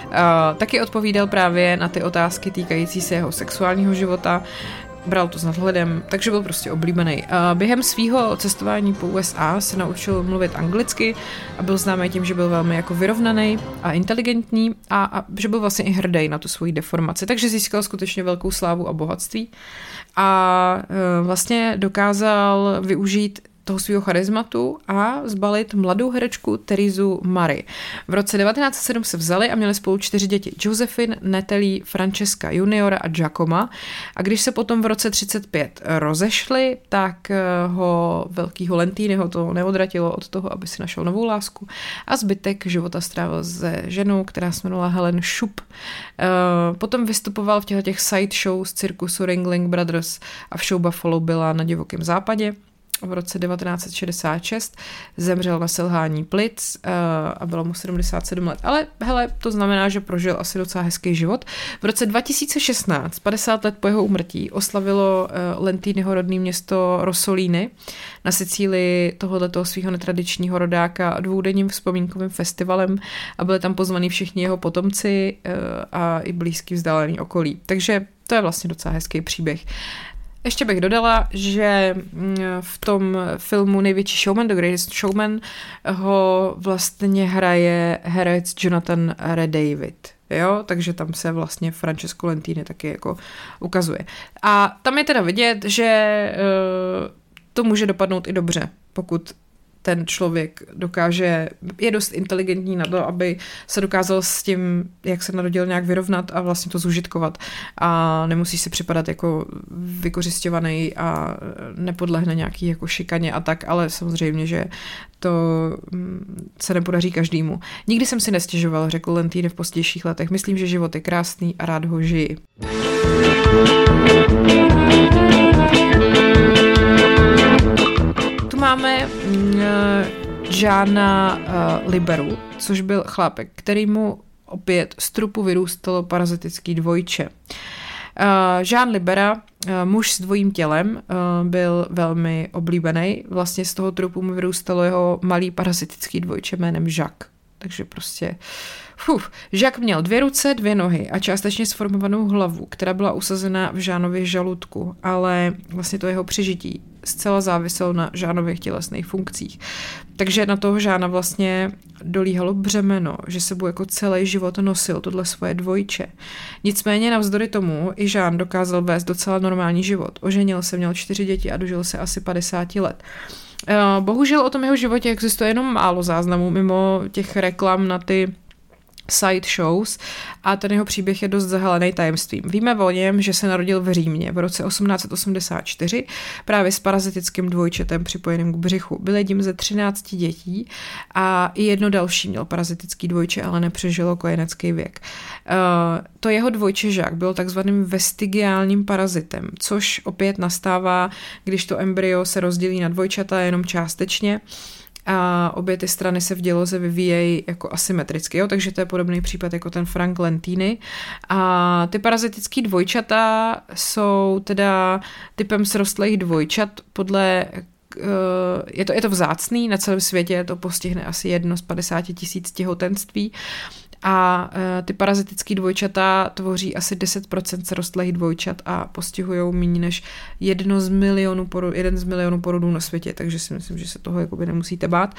Uh, taky odpovídal právě na ty otázky týkající se jeho sexuálního života bral to s nadhledem, takže byl prostě oblíbený. Během svého cestování po USA se naučil mluvit anglicky a byl známý tím, že byl velmi jako vyrovnaný a inteligentní a, a že byl vlastně i hrdý na tu svoji deformaci, takže získal skutečně velkou slávu a bohatství a e, vlastně dokázal využít toho svého charizmatu a zbalit mladou herečku Terizu Mary. V roce 1907 se vzali a měli spolu čtyři děti. Josephine, Natalie, Francesca Juniora a Giacoma. A když se potom v roce 35 rozešli, tak eh, ho velkýho Lentýnyho to neodratilo od toho, aby si našel novou lásku a zbytek života strávil se ženou, která se jmenovala Helen Schupp. Eh, potom vystupoval v těchto těch side shows cirkusu Ringling Brothers a v show Buffalo byla na divokém západě v roce 1966 zemřel na selhání plic uh, a bylo mu 77 let. Ale hele, to znamená, že prožil asi docela hezký život. V roce 2016, 50 let po jeho umrtí, oslavilo uh, Lentýnyho rodné město Rossolini na Sicílii tohoto svého netradičního rodáka dvoudenním vzpomínkovým festivalem a byli tam pozvaní všichni jeho potomci uh, a i blízký vzdálený okolí. Takže to je vlastně docela hezký příběh. Ještě bych dodala, že mm, v tom filmu Největší showman, The Greatest Showman, ho vlastně hraje herec Jonathan David. Jo, takže tam se vlastně Francesco Lentini taky jako ukazuje. A tam je teda vidět, že uh, to může dopadnout i dobře, pokud ten člověk dokáže, je dost inteligentní na to, aby se dokázal s tím, jak se narodil, nějak vyrovnat a vlastně to zužitkovat. A nemusí si připadat jako vykořišťovaný a nepodlehne nějaký jako šikaně a tak, ale samozřejmě, že to mm, se nepodaří každému. Nikdy jsem si nestěžoval, řekl Lentýny v pozdějších letech. Myslím, že život je krásný a rád ho žiji. Máme mm, Žána uh, Liberu, což byl chlápek, který mu opět z trupu vyrůstalo parazitický dvojče. Uh, Jean Libera, uh, muž s dvojím tělem, uh, byl velmi oblíbený. Vlastně z toho trupu mu vyrůstalo jeho malý parazitický dvojče jménem Jacques. Takže prostě Uf, Žak měl dvě ruce, dvě nohy a částečně sformovanou hlavu, která byla usazena v Žánově žaludku, ale vlastně to jeho přežití zcela záviselo na Žánových tělesných funkcích. Takže na toho Žána vlastně dolíhalo břemeno, že sebou jako celý život nosil tohle svoje dvojče. Nicméně navzdory tomu i Žán dokázal vést docela normální život. Oženil se, měl čtyři děti a dožil se asi 50 let. Eh, bohužel o tom jeho životě existuje jenom málo záznamů, mimo těch reklam na ty side shows a ten jeho příběh je dost zahalený tajemstvím. Víme o něm, že se narodil v Římě v roce 1884 právě s parazitickým dvojčetem připojeným k břichu. Byl jedním ze 13 dětí a i jedno další měl parazitický dvojče, ale nepřežilo kojenecký věk. Uh, to jeho dvojče žák byl takzvaným vestigiálním parazitem, což opět nastává, když to embryo se rozdělí na dvojčata jenom částečně a obě ty strany se v děloze vyvíjejí jako asymetricky, jo? takže to je podobný případ jako ten Frank Lentini. A ty parazitický dvojčata jsou teda typem srostlých dvojčat podle eh, je to, je to vzácný, na celém světě to postihne asi jedno z 50 tisíc těhotenství a e, ty parazitické dvojčata tvoří asi 10% srostlých dvojčat a postihují méně než jedno z milionů porod, jeden z milionů porodů na světě, takže si myslím, že se toho jakoby nemusíte bát.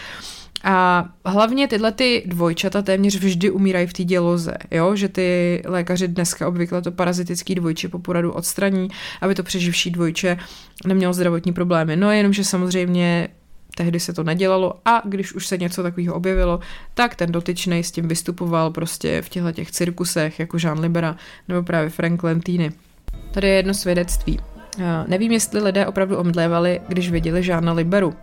A hlavně tyhle ty dvojčata téměř vždy umírají v té děloze, jo? že ty lékaři dneska obvykle to parazitický dvojče po poradu odstraní, aby to přeživší dvojče nemělo zdravotní problémy. No jenom, že samozřejmě tehdy se to nedělalo a když už se něco takového objevilo, tak ten dotyčný s tím vystupoval prostě v těchto těch cirkusech, jako Jean Libera nebo právě Frank Lentini. Tady je jedno svědectví. Nevím, jestli lidé opravdu omdlévali, když viděli Žána Liberu.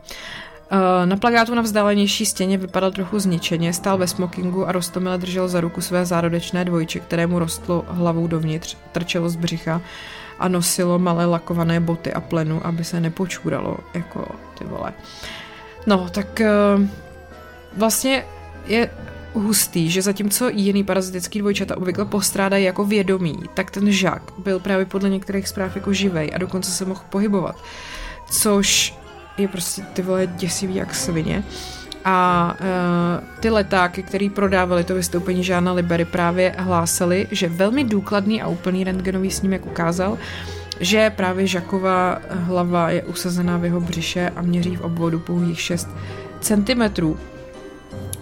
Na plagátu na vzdálenější stěně vypadal trochu zničeně, stál ve smokingu a rostomile držel za ruku své zárodečné dvojče, kterému rostlo hlavou dovnitř, trčelo z břicha a nosilo malé lakované boty a plenu, aby se nepočůralo, jako ty vole. No, tak uh, vlastně je hustý, že zatímco jiný parazitický dvojčata obvykle postrádají jako vědomí, tak ten žák byl právě podle některých zpráv jako živej a dokonce se mohl pohybovat. Což je prostě ty vole děsivý jak svině. A uh, ty letáky, který prodávali to vystoupení Žána Libery, právě hlásali, že velmi důkladný a úplný rentgenový snímek ukázal, že právě Žakova hlava je usazená v jeho břiše a měří v obvodu pouhých 6 centimetrů.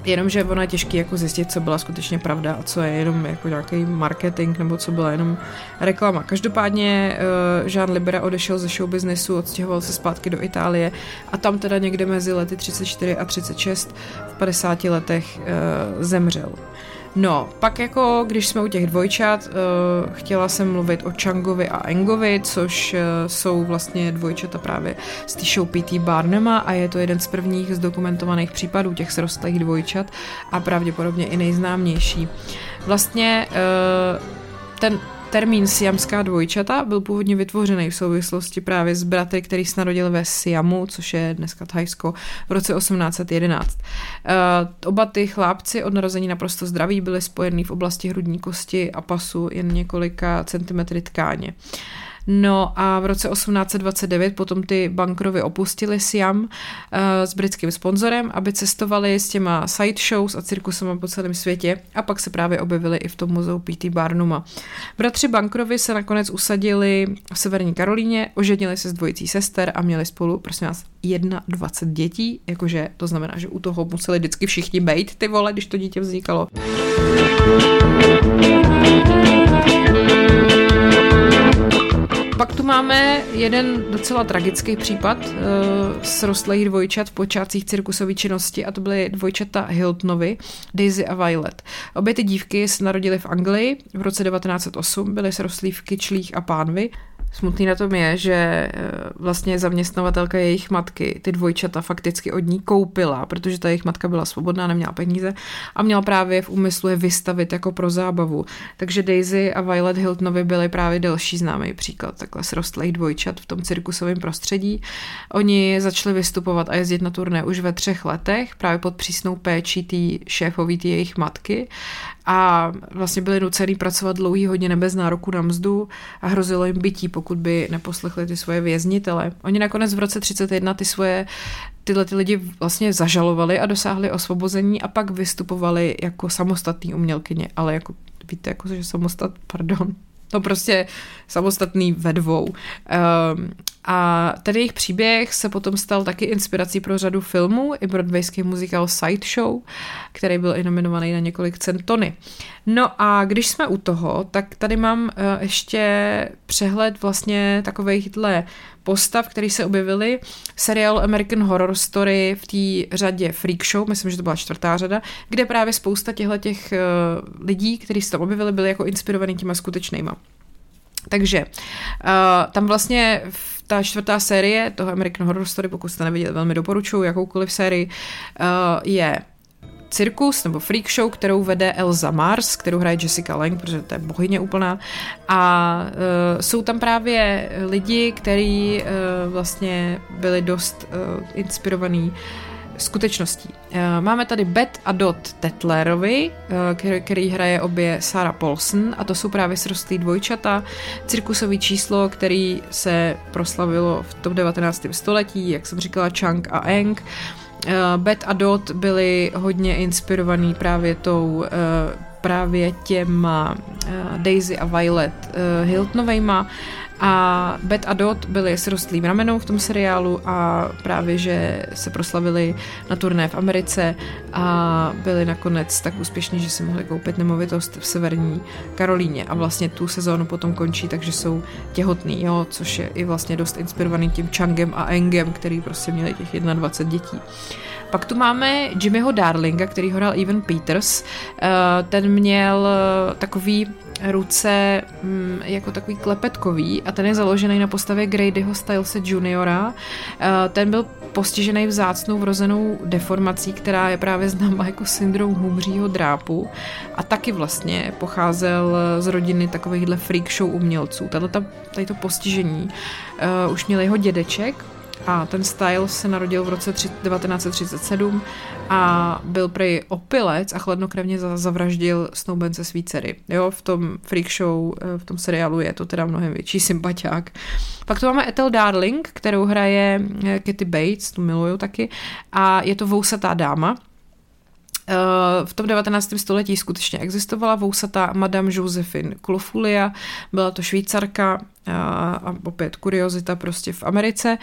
Jenomže ono je těžké jako zjistit, co byla skutečně pravda a co je jenom jako nějaký marketing nebo co byla jenom reklama. Každopádně uh, Jean Libera odešel ze show businessu, odstěhoval se zpátky do Itálie a tam teda někde mezi lety 34 a 36 v 50 letech uh, zemřel. No, pak jako, když jsme u těch dvojčat, uh, chtěla jsem mluvit o Changovi a Engovi, což uh, jsou vlastně dvojčata právě z té show P.T. Barnuma a je to jeden z prvních zdokumentovaných případů těch srostlých dvojčat a pravděpodobně i nejznámější. Vlastně uh, ten Termín siamská dvojčata byl původně vytvořený v souvislosti právě s bratry, který se narodil ve Siamu, což je dneska Thajsko, v roce 1811. Uh, eh, oba ty chlápci od narození naprosto zdraví byli spojení v oblasti hrudní kosti a pasu jen několika centimetry tkáně. No a v roce 1829 potom ty bankrovi opustili Siam uh, s britským sponzorem, aby cestovali s těma sideshows a cirkusama po celém světě a pak se právě objevili i v tom muzeu P.T. Barnuma. Bratři Bankrovi se nakonec usadili v Severní Karolíně, oženili se s dvojicí sester a měli spolu, prosím vás, 21 dětí, jakože to znamená, že u toho museli vždycky všichni bejt, ty vole, když to dítě vznikalo. Pak tu máme jeden docela tragický případ uh, s rostlých dvojčat v počátcích cirkusové činnosti a to byly dvojčata Hiltonovi, Daisy a Violet. Obě ty dívky se narodily v Anglii v roce 1908, byly srostlí v kyčlích a pánvy Smutný na tom je, že eh, vlastně zaměstnavatelka jejich matky ty dvojčata fakticky od ní koupila, protože ta jejich matka byla svobodná, neměla peníze a měla právě v úmyslu je vystavit jako pro zábavu. Takže Daisy a Violet Hiltonovi byly právě další známý příklad takhle srostlých dvojčat v tom cirkusovém prostředí. Oni začali vystupovat a jezdit na turné už ve třech letech, právě pod přísnou péčí té šéfový té jejich matky a vlastně byli nucený pracovat dlouhý hodiny bez nároku na mzdu a hrozilo jim bytí, pokud by neposlechli ty svoje věznitele. Oni nakonec v roce 31 ty svoje tyhle ty lidi vlastně zažalovali a dosáhli osvobození a pak vystupovali jako samostatní umělkyně, ale jako víte, jako že samostat, pardon, to prostě samostatný ve dvou. Um, A ten jejich příběh se potom stal taky inspirací pro řadu filmů, i broadwayský muzikál Sideshow, který byl i nominovaný na několik cen Tony. No a když jsme u toho, tak tady mám uh, ještě přehled vlastně takovejhle postav, který se objevily seriál American Horror Story v té řadě Freak Show, myslím, že to byla čtvrtá řada, kde právě spousta těchto těch uh, lidí, kteří se tam objevili, byli jako inspirovaní těma skutečnýma. Takže uh, tam vlastně ta čtvrtá série toho American Horror Story, pokud jste neviděli, velmi doporučuji jakoukoliv sérii, uh, je cirkus nebo freak show, kterou vede Elza Mars, kterou hraje Jessica Lange, protože to je bohyně úplná. A uh, jsou tam právě lidi, kteří uh, vlastně byli dost uh, inspirovaní uh, skutečností. Eh, máme tady Bet a Dot Tetlerovi, eh, který hraje obě Sarah Paulson a to jsou právě srostlý dvojčata, cirkusový číslo, který se proslavilo v tom 19. století, jak jsem říkala, Chang a Eng. Eh, Bet a Dot byli hodně inspirovaný právě tou právě těma Daisy a Violet Hiltonovejma a Bet a Dot byli s rostlým ramenou v tom seriálu a právě, že se proslavili na turné v Americe a byli nakonec tak úspěšní, že si mohli koupit nemovitost v severní Karolíně a vlastně tu sezónu potom končí, takže jsou těhotný, jo, což je i vlastně dost inspirovaný tím Changem a Engem, který prostě měli těch 21 dětí. Pak tu máme Jimmyho Darlinga, který ho hrál Evan Peters. Eh, ten měl takový ruce mm, jako takový klepetkový a ten je založený na postavě Gradyho Stylese juniora. Eh, ten byl postižený vzácnou vrozenou deformací, která je právě známá jako syndrom humřího drápu a taky vlastně pocházel z rodiny takovýchhle freak show umělců. Tato, tady to postižení uh, už měl jeho dědeček, a ten style se narodil v roce 1937 a byl prej opilec a chladnokrevně zavraždil snoubence svý dcery. Jo, v tom freak show, eh, v tom seriálu je to teda mnohem větší sympatiák. Pak tu máme Ethel Darling, kterou hraje eh, Katy Bates, tu miluju taky, a je to vousatá dáma, v tom 19. století skutečně existovala vousatá Madame Josephine Klofulia, byla to švýcarka, a opět kuriozita prostě v Americe.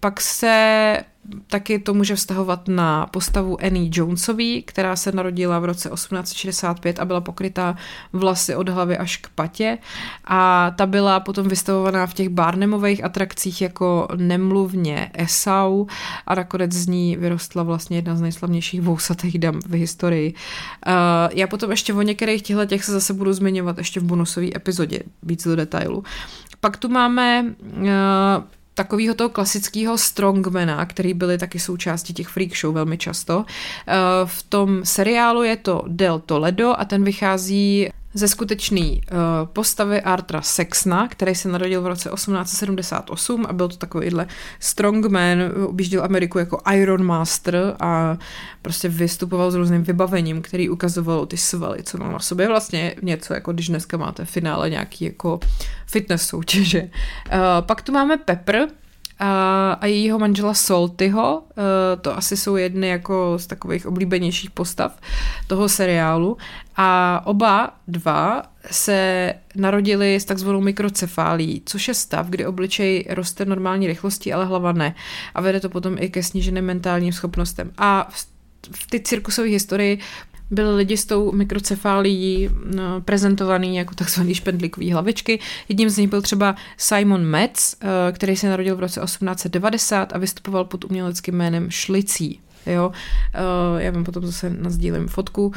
Pak se taky to může vztahovat na postavu Annie Jonesový, která se narodila v roce 1865 a byla pokrytá vlasy od hlavy až k patě a ta byla potom vystavovaná v těch Barnemových atrakcích jako nemluvně Esau a nakonec z ní vyrostla vlastně jedna z nejslavnějších vousatých dam v historii. Uh, já potom ještě o některých těchto těch se zase budu zmiňovat ještě v bonusové epizodě víc do detailu. Pak tu máme uh, takového toho klasického strongmana, který byly taky součástí těch freak show velmi často. Eh, v tom seriálu je to Del Toledo a ten vychází ze skutečné uh, postavy Artra Sexna, který se narodil v roce 1878 a byl to takovýhle strongman, objížděl Ameriku jako Iron Master a prostě vystupoval s různým vybavením, který ukazoval ty svaly, co má na sobě. Vlastně něco, jako když dneska máte finále nějaký jako fitness soutěže. Uh, pak tu máme Pepper, a, a jejího manžela Soltyho, e, to asi jsou jedny jako z takových oblíbenějších postav toho seriálu a oba dva se narodili s takzvanou mikrocefálí, což je stav, kdy obličej roste normální rychlostí, ale hlava ne a vede to potom i ke sníženým mentálním schopnostem. A v, v ty cirkusové historii byli lidi s tou mikrocefálií prezentovaný jako takzvaný špendlíkový hlavičky. Jedním z nich byl třeba Simon Metz, eh, který se narodil v roce 1890 a vystupoval pod uměleckým jménem Šlicí. Jo? Eh, já vám potom zase nazdílím fotku.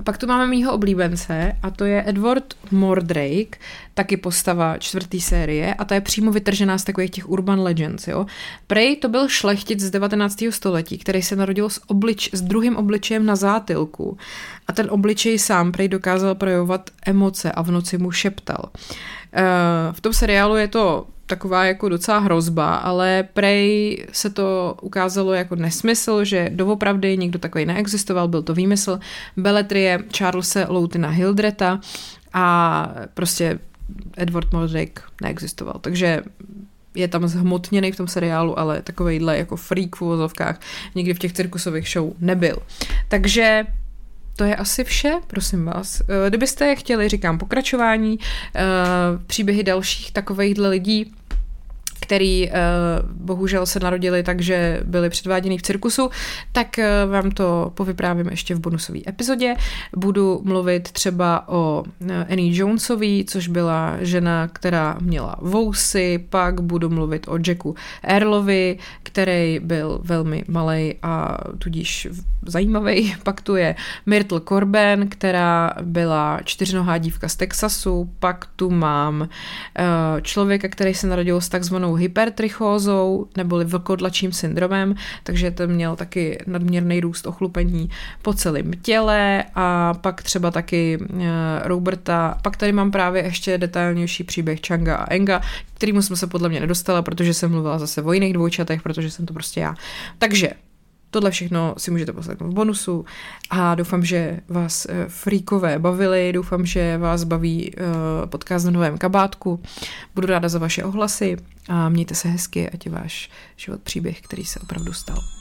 A pak tu máme mýho oblíbence a to je Edward Mordrake, taky postava čtvrtý série a ta je přímo vytržená z takových těch urban legends. Jo. Prej to byl šlechtic z 19. století, který se narodil s, oblič, s druhým obličejem na zátylku a ten obličej sám prej dokázal projevovat emoce a v noci mu šeptal. Eh, v tom seriálu je to taková jako docela hrozba, ale prej se to ukázalo jako nesmysl, že doopravdy nikdo takový neexistoval, byl to výmysl Beletrie Charlesa Loutina Hildreta a prostě Edward Mordrake neexistoval. Takže je tam zhmotněný v tom seriálu, ale takovejhle jako freak v uvozovkách nikdy v těch cirkusových show nebyl. Takže to je asi vše, prosím vás. Eh, kdybyste chtěli, říkám, pokračování, eh, příběhy dalších takovýchhle lidí, který uh, bohužel se narodili tak, že byli předváděni v cirkusu, tak uh, vám to povyprávím ještě v bonusové epizodě. Budu mluvit třeba o Annie Jonesový, což byla žena, která měla vousy, pak budu mluvit o Jacku Earlovi, který byl velmi malý a tudíž zajímavý. [LAUGHS] Pak tu je Myrtle Corben, která byla čtyřnohá dívka z Texasu, pak tu mám člověka, který se narodil s takzvanou hypertrichózou, neboli vlkodlačím syndromem, takže ten měl taky nadměrný růst ochlupení po celém těle a pak třeba taky uh, Roberta, pak tady mám právě ještě detailnější příběh Changa a Enga, kterýmu jsme se podle mě nedostala, protože jsem mluvila zase o jiných dvojčatech, protože jsem to prostě já. Takže Tohle všechno si můžete poslechnout v bonusu a doufám, že vás eh, fríkové bavili, doufám, že vás baví uh, podcast na novém kabátku. Budu ráda za vaše ohlasy a mějte se hezky, ať je váš život příběh, který se opravdu stal.